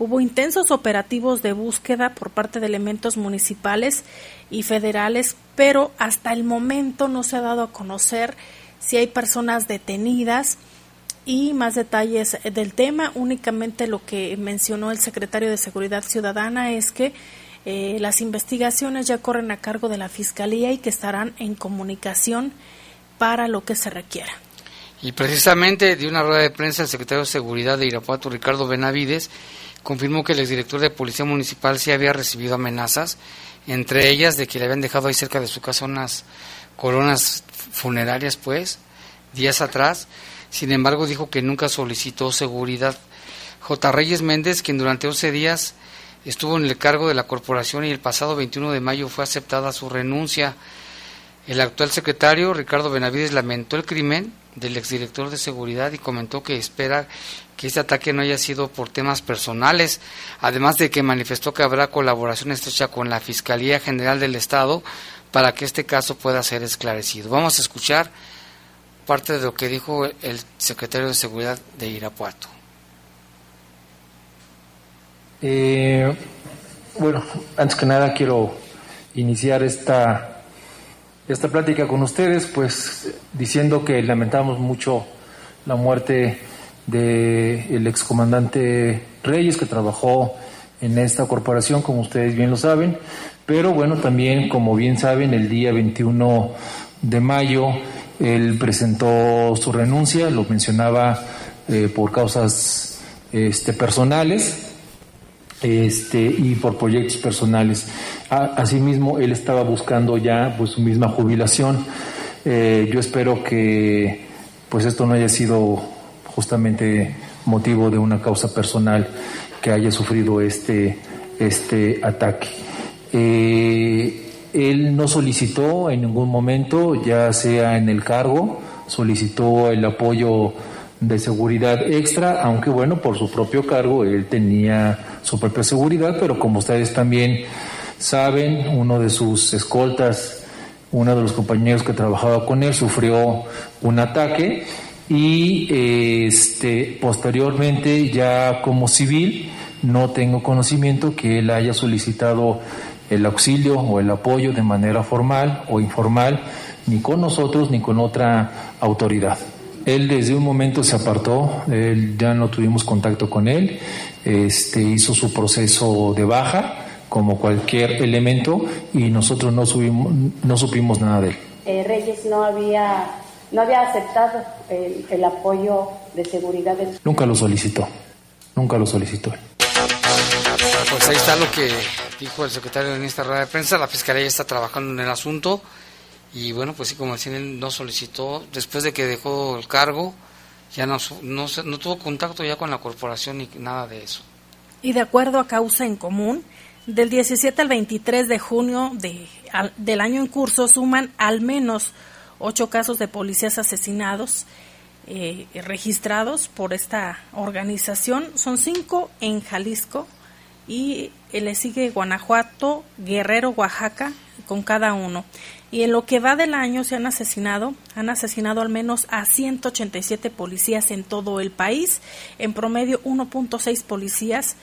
Hubo intensos operativos de búsqueda por parte de elementos municipales y federales, pero hasta el momento no se ha dado a conocer si hay personas detenidas y más detalles del tema. Únicamente lo que mencionó el secretario de Seguridad Ciudadana es que eh, las investigaciones ya corren a cargo de la Fiscalía y que estarán en comunicación para lo que se requiera. Y precisamente de una rueda de prensa el secretario de Seguridad de Irapuato, Ricardo Benavides, confirmó que el exdirector de Policía Municipal sí había recibido amenazas, entre ellas de que le habían dejado ahí cerca de su casa unas coronas funerarias, pues, días atrás. Sin embargo, dijo que nunca solicitó seguridad. J. Reyes Méndez, quien durante 11 días estuvo en el cargo de la corporación y el pasado 21 de mayo fue aceptada su renuncia. El actual secretario, Ricardo Benavides, lamentó el crimen del exdirector de seguridad y comentó que espera que este ataque no haya sido por temas personales, además de que manifestó que habrá colaboración estrecha con la Fiscalía General del Estado para que este caso pueda ser esclarecido. Vamos a escuchar parte de lo que dijo el secretario de Seguridad de Irapuato. Eh, bueno, antes que nada quiero iniciar esta esta plática con ustedes, pues diciendo que lamentamos mucho la muerte del excomandante Reyes, que trabajó en esta corporación, como ustedes bien lo saben, pero bueno, también, como bien saben, el día 21 de mayo él presentó su renuncia, lo mencionaba eh, por causas este, personales, este, y por proyectos personales. Asimismo, él estaba buscando ya pues, su misma jubilación. Eh, yo espero que pues esto no haya sido justamente motivo de una causa personal que haya sufrido este, este ataque. Eh, él no solicitó en ningún momento, ya sea en el cargo solicitó el apoyo de seguridad extra, aunque bueno, por su propio cargo él tenía su propia seguridad, pero como ustedes también saben, uno de sus escoltas, uno de los compañeros que trabajaba con él sufrió un ataque y este posteriormente ya como civil no tengo conocimiento que él haya solicitado el auxilio o el apoyo de manera formal o informal ni con nosotros ni con otra autoridad. Él desde un momento se apartó, él, ya no tuvimos contacto con él, este, hizo su proceso de baja como cualquier elemento y nosotros no, subimos, no supimos nada de él. Eh, Reyes no había, no había aceptado el, el apoyo de seguridad. Del... Nunca lo solicitó, nunca lo solicitó. Pues ahí está lo que dijo el secretario en esta rueda de prensa. La fiscalía ya está trabajando en el asunto. Y bueno, pues sí, como decían, él no solicitó, después de que dejó el cargo, ya no, no, no tuvo contacto ya con la corporación ni nada de eso. Y de acuerdo a causa en común, del 17 al 23 de junio de, al, del año en curso suman al menos ocho casos de policías asesinados eh, registrados por esta organización. Son cinco en Jalisco y le sigue Guanajuato, Guerrero, Oaxaca, con cada uno. Y en lo que va del año se han asesinado, han asesinado al menos a 187 policías en todo el país, en promedio 1.6 policías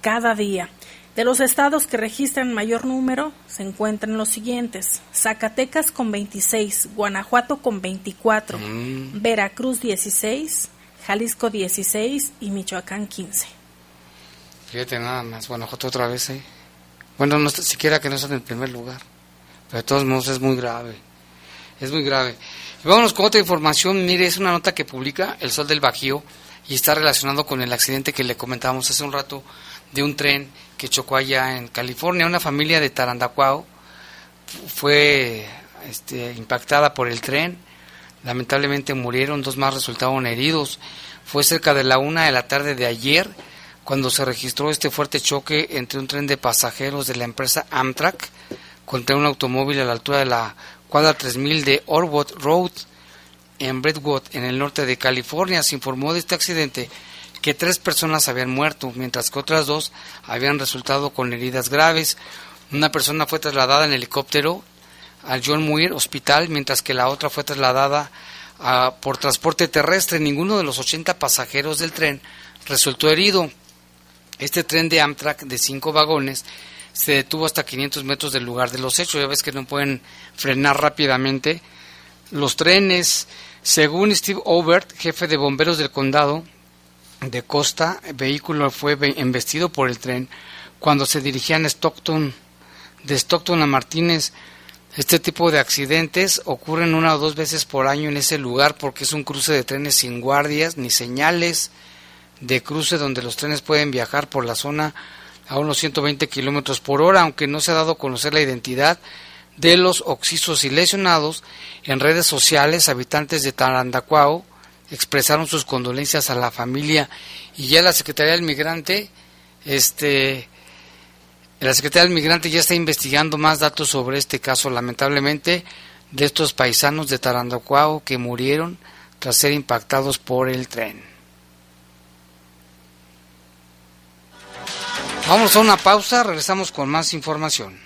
cada día. De los estados que registran mayor número se encuentran los siguientes: Zacatecas con 26, Guanajuato con 24, mm. Veracruz 16, Jalisco 16 y Michoacán 15. Fíjate nada más, Guanajuato otra vez, ¿eh? Bueno, no siquiera que no están en el primer lugar. Pero de todos modos es muy grave. Es muy grave. Y vámonos con otra información. Mire, es una nota que publica El Sol del Bajío y está relacionado con el accidente que le comentábamos hace un rato de un tren que chocó allá en California. Una familia de Tarandacuao fue este, impactada por el tren. Lamentablemente murieron, dos más resultaron heridos. Fue cerca de la una de la tarde de ayer cuando se registró este fuerte choque entre un tren de pasajeros de la empresa Amtrak contra un automóvil a la altura de la cuadra 3000 de Orwood Road en Brentwood, en el norte de California. Se informó de este accidente que tres personas habían muerto, mientras que otras dos habían resultado con heridas graves. Una persona fue trasladada en helicóptero al John Muir Hospital, mientras que la otra fue trasladada a, por transporte terrestre. Ninguno de los 80 pasajeros del tren resultó herido. Este tren de Amtrak de cinco vagones se detuvo hasta 500 metros del lugar de los hechos. Ya ves que no pueden frenar rápidamente. Los trenes, según Steve Overt, jefe de bomberos del condado de Costa, el vehículo fue embestido por el tren cuando se dirigían a Stockton, de Stockton a Martínez. Este tipo de accidentes ocurren una o dos veces por año en ese lugar porque es un cruce de trenes sin guardias ni señales de cruce donde los trenes pueden viajar por la zona a unos 120 kilómetros por hora, aunque no se ha dado a conocer la identidad de los oxisos y lesionados. En redes sociales, habitantes de Tarandacuao expresaron sus condolencias a la familia y ya la Secretaría del Migrante, este, la Secretaría del Migrante ya está investigando más datos sobre este caso, lamentablemente, de estos paisanos de Tarandacuao que murieron tras ser impactados por el tren. Vamos a una pausa, regresamos con más información.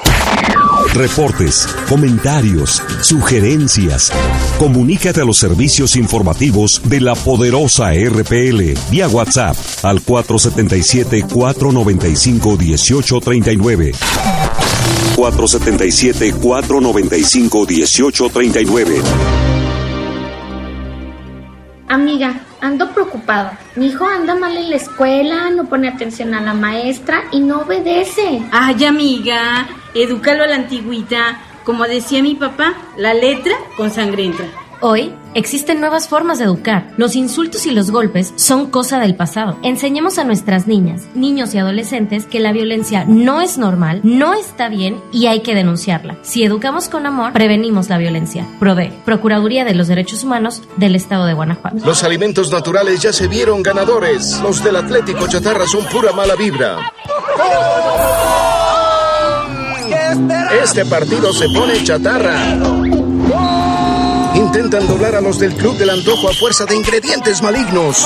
Reportes, comentarios, sugerencias. Comunícate a los servicios informativos de la poderosa RPL vía WhatsApp al 477-495-1839. 477-495-1839. Amiga, ando preocupado. Mi hijo anda mal en la escuela, no pone atención a la maestra y no obedece. Ay, amiga, edúcalo a la antigüita. Como decía mi papá, la letra con sangre entra. Hoy existen nuevas formas de educar. Los insultos y los golpes son cosa del pasado. Enseñemos a nuestras niñas, niños y adolescentes que la violencia no es normal, no está bien y hay que denunciarla. Si educamos con amor, prevenimos la violencia. PRODE, Procuraduría de los Derechos Humanos del Estado de Guanajuato. Los alimentos naturales ya se vieron ganadores. Los del Atlético Chatarra son pura mala vibra. Este partido se pone chatarra. Intentan doblar a los del Club del Antojo a fuerza de ingredientes malignos.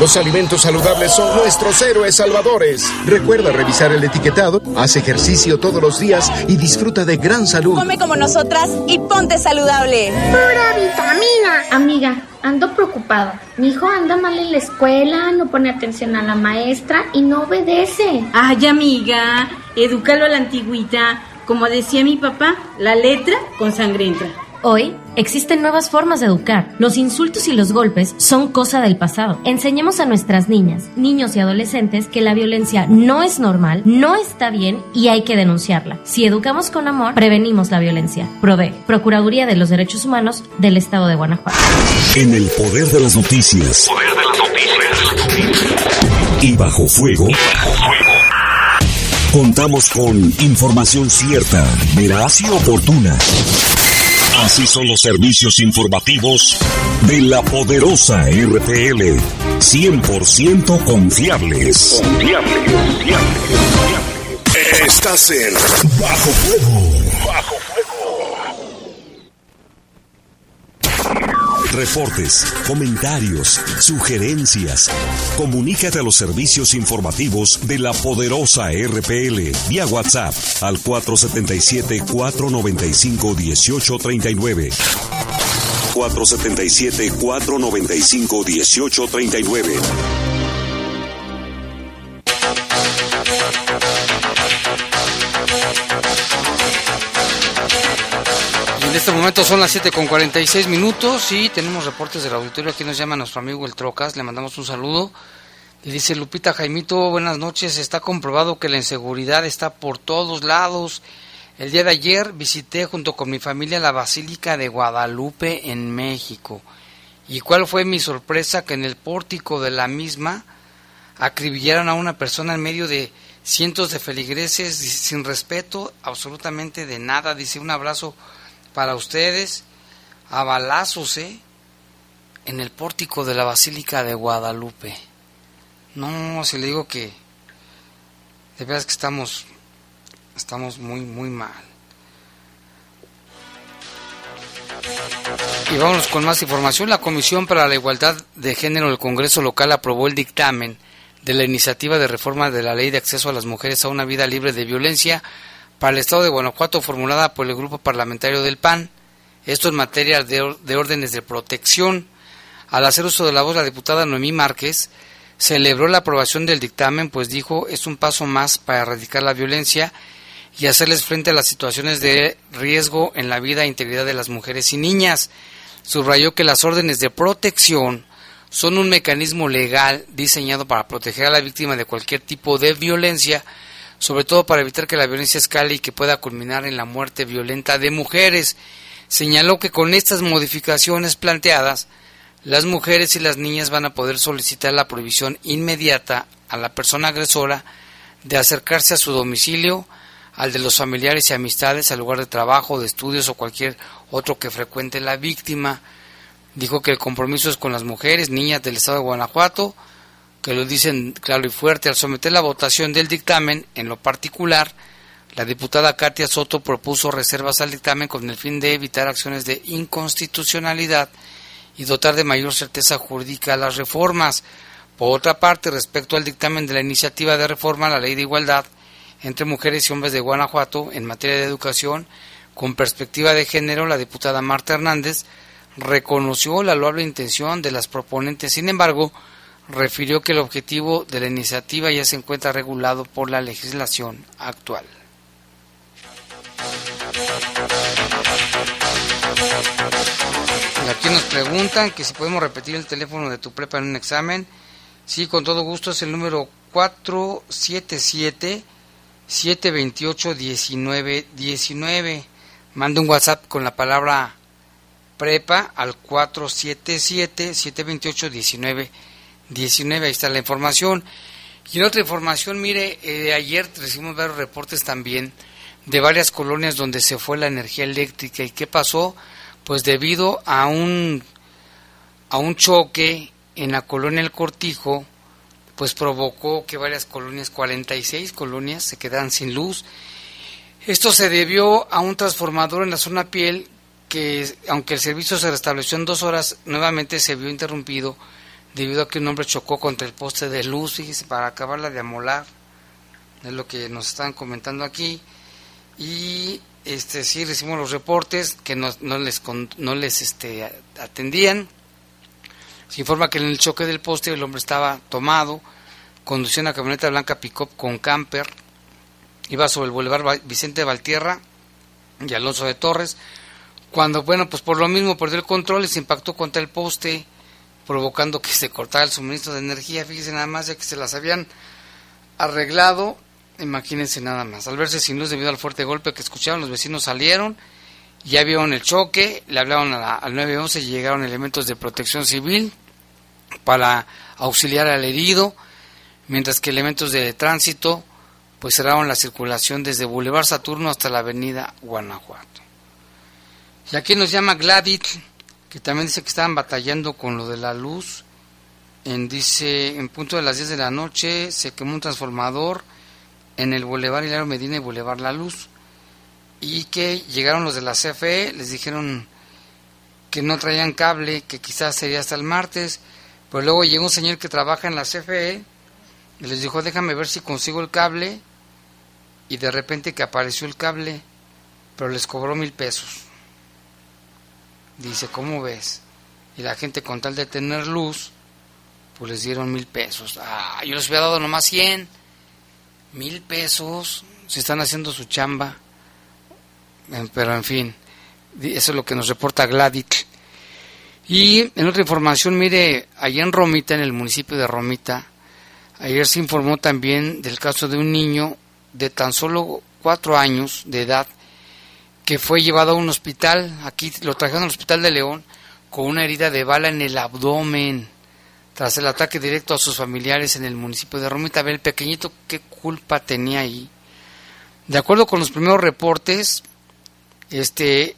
Los alimentos saludables son nuestros héroes salvadores. Recuerda revisar el etiquetado, haz ejercicio todos los días y disfruta de gran salud. Come como nosotras y ponte saludable. Pura vitamina. Amiga, ando preocupada. Mi hijo anda mal en la escuela, no pone atención a la maestra y no obedece. Ay, amiga, edúcalo a la antigüita. Como decía mi papá, la letra con sangre entra. Hoy existen nuevas formas de educar. Los insultos y los golpes son cosa del pasado. Enseñemos a nuestras niñas, niños y adolescentes que la violencia no es normal, no está bien y hay que denunciarla. Si educamos con amor, prevenimos la violencia. PRODE, Procuraduría de los Derechos Humanos del Estado de Guanajuato. En el poder de las noticias. Poder de las noticias. Y bajo fuego. Contamos con información cierta, veraz y oportuna. Así son los servicios informativos de la poderosa RPL. 100% confiables. Confiables, confiables, confiables. Estás en Bajo Fuego. Reportes, comentarios, sugerencias. Comunícate a los servicios informativos de la poderosa RPL vía WhatsApp al 477-495-1839. 477-495-1839. Este momento son las 7 con 46 minutos y tenemos reportes del auditorio. Aquí nos llama nuestro amigo el Trocas, le mandamos un saludo. Y dice Lupita Jaimito, buenas noches, está comprobado que la inseguridad está por todos lados. El día de ayer visité junto con mi familia la Basílica de Guadalupe en México. ¿Y cuál fue mi sorpresa? Que en el pórtico de la misma acribillaron a una persona en medio de cientos de feligreses sin respeto absolutamente de nada. Dice un abrazo para ustedes a balazos, ¿eh? En el pórtico de la Basílica de Guadalupe. No, si le digo que de verdad que estamos estamos muy muy mal. Y vámonos con más información. La Comisión para la Igualdad de Género del Congreso local aprobó el dictamen de la iniciativa de reforma de la Ley de Acceso a las Mujeres a una vida libre de violencia para el Estado de Guanajuato formulada por el Grupo Parlamentario del PAN. Esto en materia de, de, órdenes de protección. Al hacer uso de la voz, la diputada Noemí Márquez celebró la aprobación del dictamen, pues dijo es un paso más para erradicar la violencia y hacerles frente a las situaciones de riesgo en la vida e integridad de las mujeres y niñas. Subrayó que las órdenes de protección son un mecanismo legal diseñado para proteger a la víctima de cualquier tipo de violencia, sobre todo para evitar que la violencia escale y que pueda culminar en la muerte violenta de mujeres. Señaló que con estas modificaciones planteadas, las mujeres y las niñas van a poder solicitar la prohibición inmediata a la persona agresora de acercarse a su domicilio, al de los familiares y amistades, al lugar de trabajo, de estudios o cualquier otro que frecuente la víctima. Dijo que el compromiso es con las mujeres, niñas del estado de Guanajuato, que lo dicen claro y fuerte. Al someter la votación del dictamen, en lo particular, la diputada Katia Soto propuso reservas al dictamen con el fin de evitar acciones de inconstitucionalidad y dotar de mayor certeza jurídica a las reformas. Por otra parte, respecto al dictamen de la iniciativa de reforma a la ley de igualdad entre mujeres y hombres de Guanajuato en materia de educación, con perspectiva de género, la diputada Marta Hernández reconoció la loable intención de las proponentes. Sin embargo, refirió que el objetivo de la iniciativa ya se encuentra regulado por la legislación actual. Aquí nos preguntan que si podemos repetir el teléfono de tu prepa en un examen. Sí, con todo gusto es el número 477 728 1919. Manda un WhatsApp con la palabra prepa al 477-728-1919. Ahí está la información. Y en otra información, mire, eh, ayer recibimos varios reportes también de varias colonias donde se fue la energía eléctrica. ¿Y qué pasó? Pues debido a un, a un choque en la colonia El Cortijo, pues provocó que varias colonias, 46 colonias, se quedaran sin luz. Esto se debió a un transformador en la zona piel que, aunque el servicio se restableció en dos horas, nuevamente se vio interrumpido debido a que un hombre chocó contra el poste de luz, fíjese, para acabarla de amolar. Es lo que nos están comentando aquí. Y este sí recibimos los reportes que no, no les, no les este, atendían. Se informa que en el choque del poste el hombre estaba tomado, conducía una camioneta blanca pick-up con camper, iba sobre el Boulevard Vicente Valtierra y Alonso de Torres, cuando, bueno, pues por lo mismo perdió el control y se impactó contra el poste, provocando que se cortara el suministro de energía, fíjense nada más, ya que se las habían arreglado, imagínense nada más, al verse sin luz debido al fuerte golpe que escucharon, los vecinos salieron, ya vieron el choque, le hablaron al 911 y llegaron elementos de protección civil para auxiliar al herido, mientras que elementos de tránsito pues cerraron la circulación desde Boulevard Saturno hasta la avenida Guanajuato. Y aquí nos llama Gladys, que también dice que estaban batallando con lo de la luz. En, dice, en punto de las 10 de la noche se quemó un transformador en el Boulevard Hilario Medina y Boulevard La Luz y que llegaron los de la CFE, les dijeron que no traían cable, que quizás sería hasta el martes, pero luego llegó un señor que trabaja en la CFE y les dijo, déjame ver si consigo el cable, y de repente que apareció el cable, pero les cobró mil pesos. Dice, ¿cómo ves? Y la gente con tal de tener luz, pues les dieron mil pesos. Ah, yo les había dado nomás cien. Mil pesos, se están haciendo su chamba. Pero en fin, eso es lo que nos reporta Gladys. Y en otra información, mire, allá en Romita, en el municipio de Romita, ayer se informó también del caso de un niño de tan solo cuatro años de edad que fue llevado a un hospital, aquí lo trajeron al hospital de León, con una herida de bala en el abdomen, tras el ataque directo a sus familiares en el municipio de Romita. El pequeñito, ¿qué culpa tenía ahí? De acuerdo con los primeros reportes, este,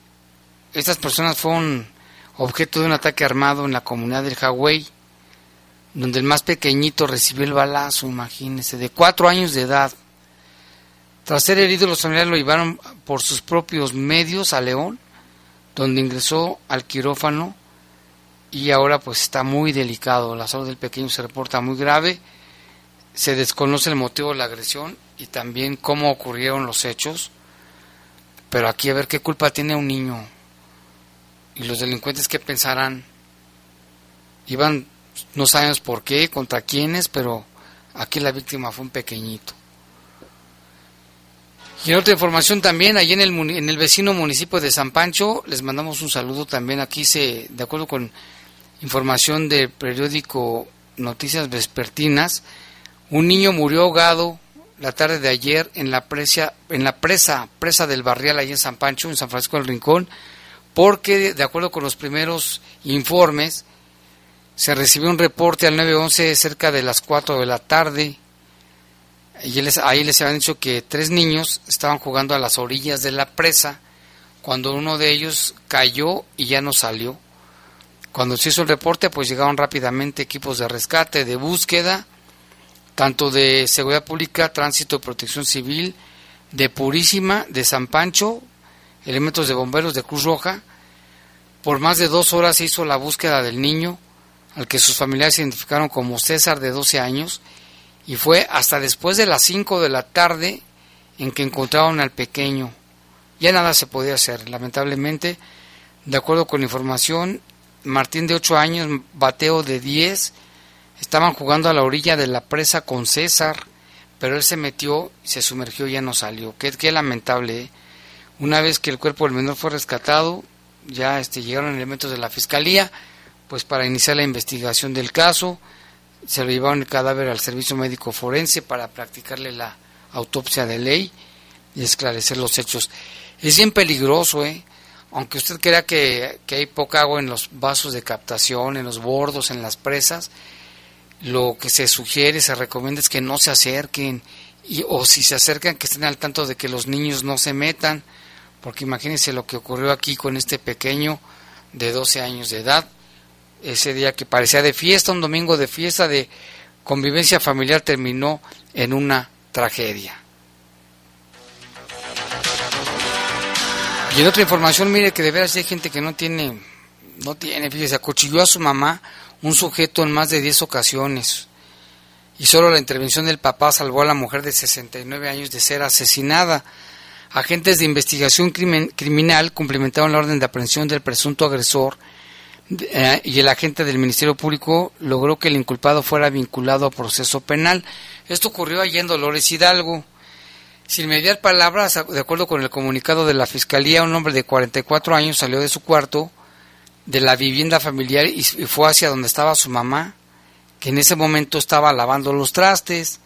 estas personas fueron objeto de un ataque armado en la comunidad del Hawái, donde el más pequeñito recibió el balazo, imagínense, de cuatro años de edad. Tras ser herido, los familiares lo llevaron por sus propios medios a León, donde ingresó al quirófano y ahora pues está muy delicado. La salud del pequeño se reporta muy grave. Se desconoce el motivo de la agresión y también cómo ocurrieron los hechos. Pero aquí a ver qué culpa tiene un niño. Y los delincuentes qué pensarán. Iban, no sabemos por qué, contra quiénes, pero aquí la víctima fue un pequeñito. Y otra información también, allí en el, en el vecino municipio de San Pancho, les mandamos un saludo también. Aquí se, de acuerdo con información del periódico Noticias Vespertinas, un niño murió ahogado la tarde de ayer en la presa, en la presa, presa del barrial allí en San Pancho, en San Francisco del Rincón, porque de acuerdo con los primeros informes, se recibió un reporte al 911 cerca de las 4 de la tarde. Y les, ahí les habían dicho que tres niños estaban jugando a las orillas de la presa cuando uno de ellos cayó y ya no salió. Cuando se hizo el reporte, pues llegaron rápidamente equipos de rescate, de búsqueda, tanto de Seguridad Pública, Tránsito y Protección Civil, de Purísima, de San Pancho, elementos de bomberos de Cruz Roja. Por más de dos horas se hizo la búsqueda del niño, al que sus familiares identificaron como César de 12 años, y fue hasta después de las 5 de la tarde en que encontraron al pequeño. Ya nada se podía hacer, lamentablemente. De acuerdo con la información, Martín de 8 años, Bateo de 10, estaban jugando a la orilla de la presa con César, pero él se metió, se sumergió y ya no salió. Qué, qué lamentable. ¿eh? Una vez que el cuerpo del menor fue rescatado, ya este, llegaron elementos de la fiscalía, pues para iniciar la investigación del caso, se lo llevaron el cadáver al servicio médico forense para practicarle la autopsia de ley y esclarecer los hechos. Es bien peligroso, ¿eh? aunque usted crea que, que hay poca agua en los vasos de captación, en los bordos, en las presas, lo que se sugiere, se recomienda es que no se acerquen y, o si se acercan que estén al tanto de que los niños no se metan, porque imagínense lo que ocurrió aquí con este pequeño de 12 años de edad, ese día que parecía de fiesta, un domingo de fiesta, de convivencia familiar, terminó en una tragedia. Y en otra información, mire que de veras hay gente que no tiene, no tiene, fíjese, acuchilló a su mamá un sujeto en más de 10 ocasiones. Y solo la intervención del papá salvó a la mujer de 69 años de ser asesinada. Agentes de investigación criminal cumplimentaron la orden de aprehensión del presunto agresor eh, y el agente del Ministerio Público logró que el inculpado fuera vinculado a proceso penal. Esto ocurrió allí en Dolores Hidalgo. Sin mediar palabras, de acuerdo con el comunicado de la Fiscalía, un hombre de 44 años salió de su cuarto de la vivienda familiar y fue hacia donde estaba su mamá, que en ese momento estaba lavando los trastes,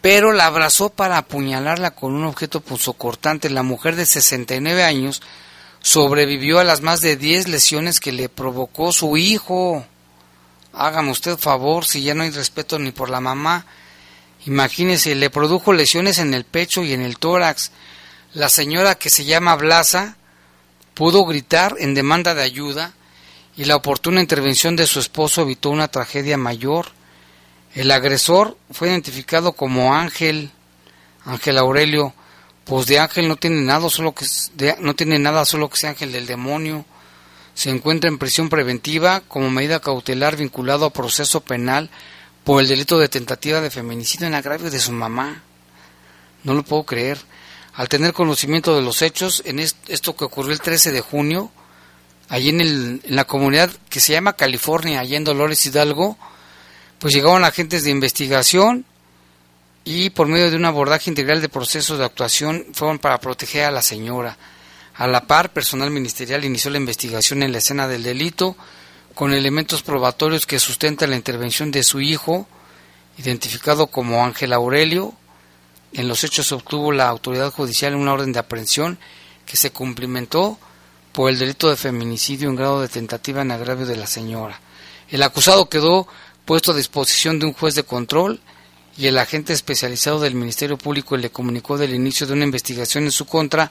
pero la abrazó para apuñalarla con un objeto punzocortante. La mujer de 69 años sobrevivió a las más de 10 lesiones que le provocó su hijo. Hágame usted favor, si ya no hay respeto ni por la mamá, Imagínese, le produjo lesiones en el pecho y en el tórax. La señora que se llama Blasa pudo gritar en demanda de ayuda y la oportuna intervención de su esposo evitó una tragedia mayor. El agresor fue identificado como Ángel, Ángel Aurelio, pues de Ángel no tiene nada, solo que no tiene nada, solo que sea Ángel del demonio. Se encuentra en prisión preventiva como medida cautelar vinculado a proceso penal por el delito de tentativa de feminicidio en agravio de su mamá. No lo puedo creer. Al tener conocimiento de los hechos, en esto que ocurrió el 13 de junio, allí en, el, en la comunidad que se llama California, allá en Dolores Hidalgo, pues llegaron agentes de investigación y por medio de un abordaje integral de procesos de actuación fueron para proteger a la señora. A la par, personal ministerial inició la investigación en la escena del delito, con elementos probatorios que sustentan la intervención de su hijo, identificado como Ángel Aurelio. En los hechos obtuvo la autoridad judicial una orden de aprehensión que se cumplimentó por el delito de feminicidio en grado de tentativa en agravio de la señora. El acusado quedó puesto a disposición de un juez de control y el agente especializado del Ministerio Público le comunicó del inicio de una investigación en su contra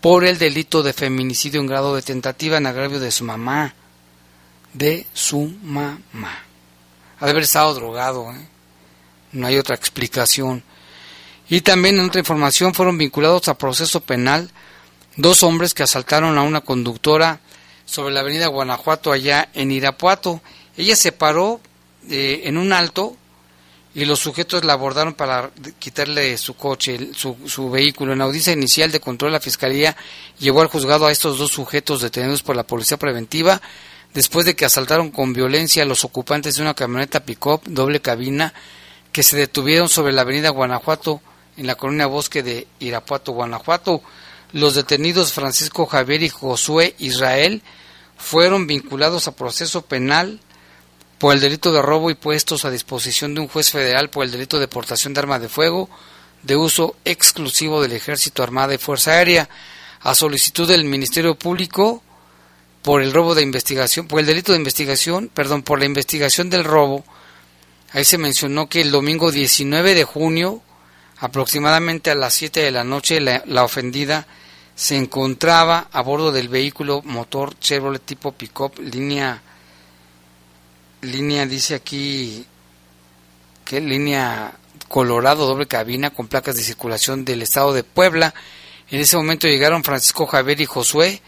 por el delito de feminicidio en grado de tentativa en agravio de su mamá de su mamá. Ha de haber estado drogado, ¿eh? no hay otra explicación. Y también en otra información fueron vinculados a proceso penal dos hombres que asaltaron a una conductora sobre la avenida Guanajuato allá en Irapuato. Ella se paró eh, en un alto y los sujetos la abordaron para quitarle su coche, su, su, vehículo. En audiencia inicial de control la Fiscalía llevó al juzgado a estos dos sujetos detenidos por la Policía Preventiva después de que asaltaron con violencia a los ocupantes de una camioneta pick-up doble cabina que se detuvieron sobre la avenida Guanajuato en la colonia Bosque de Irapuato, Guanajuato. Los detenidos Francisco Javier y Josué Israel fueron vinculados a proceso penal por el delito de robo y puestos a disposición de un juez federal por el delito de portación de arma de fuego de uso exclusivo del Ejército Armada y Fuerza Aérea. A solicitud del Ministerio Público, por el robo de investigación, por el delito de investigación, perdón, por la investigación del robo. Ahí se mencionó que el domingo 19 de junio, aproximadamente a las 7 de la noche, la, ofendida se encontraba a bordo del vehículo motor Chevrolet tipo pickup línea línea dice aquí que línea Colorado doble cabina con placas de circulación del estado de Puebla. En ese momento llegaron Francisco Javier y Josué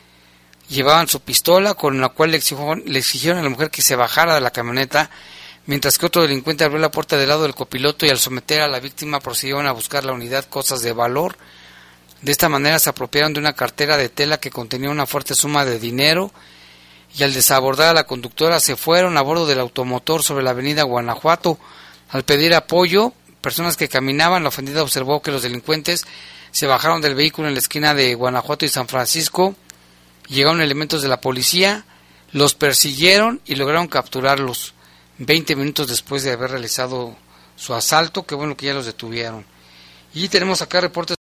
llevaban su pistola con la cual le exigieron, le exigieron a la mujer que se bajara de la camioneta, mientras que otro delincuente abrió la puerta del lado del copiloto y al someter a la víctima procedieron a buscar la unidad cosas de valor. De esta manera se apropiaron de una cartera de tela que contenía una fuerte suma de dinero y al desabordar a la conductora se fueron a bordo del automotor sobre la avenida Guanajuato. Al pedir apoyo, personas que caminaban, la ofendida observó que los delincuentes se bajaron del vehículo en la esquina de Guanajuato y San Francisco Llegaron elementos de la policía, los persiguieron y lograron capturarlos 20 minutos después de haber realizado su asalto. Qué bueno que ya los detuvieron. Y tenemos acá reportes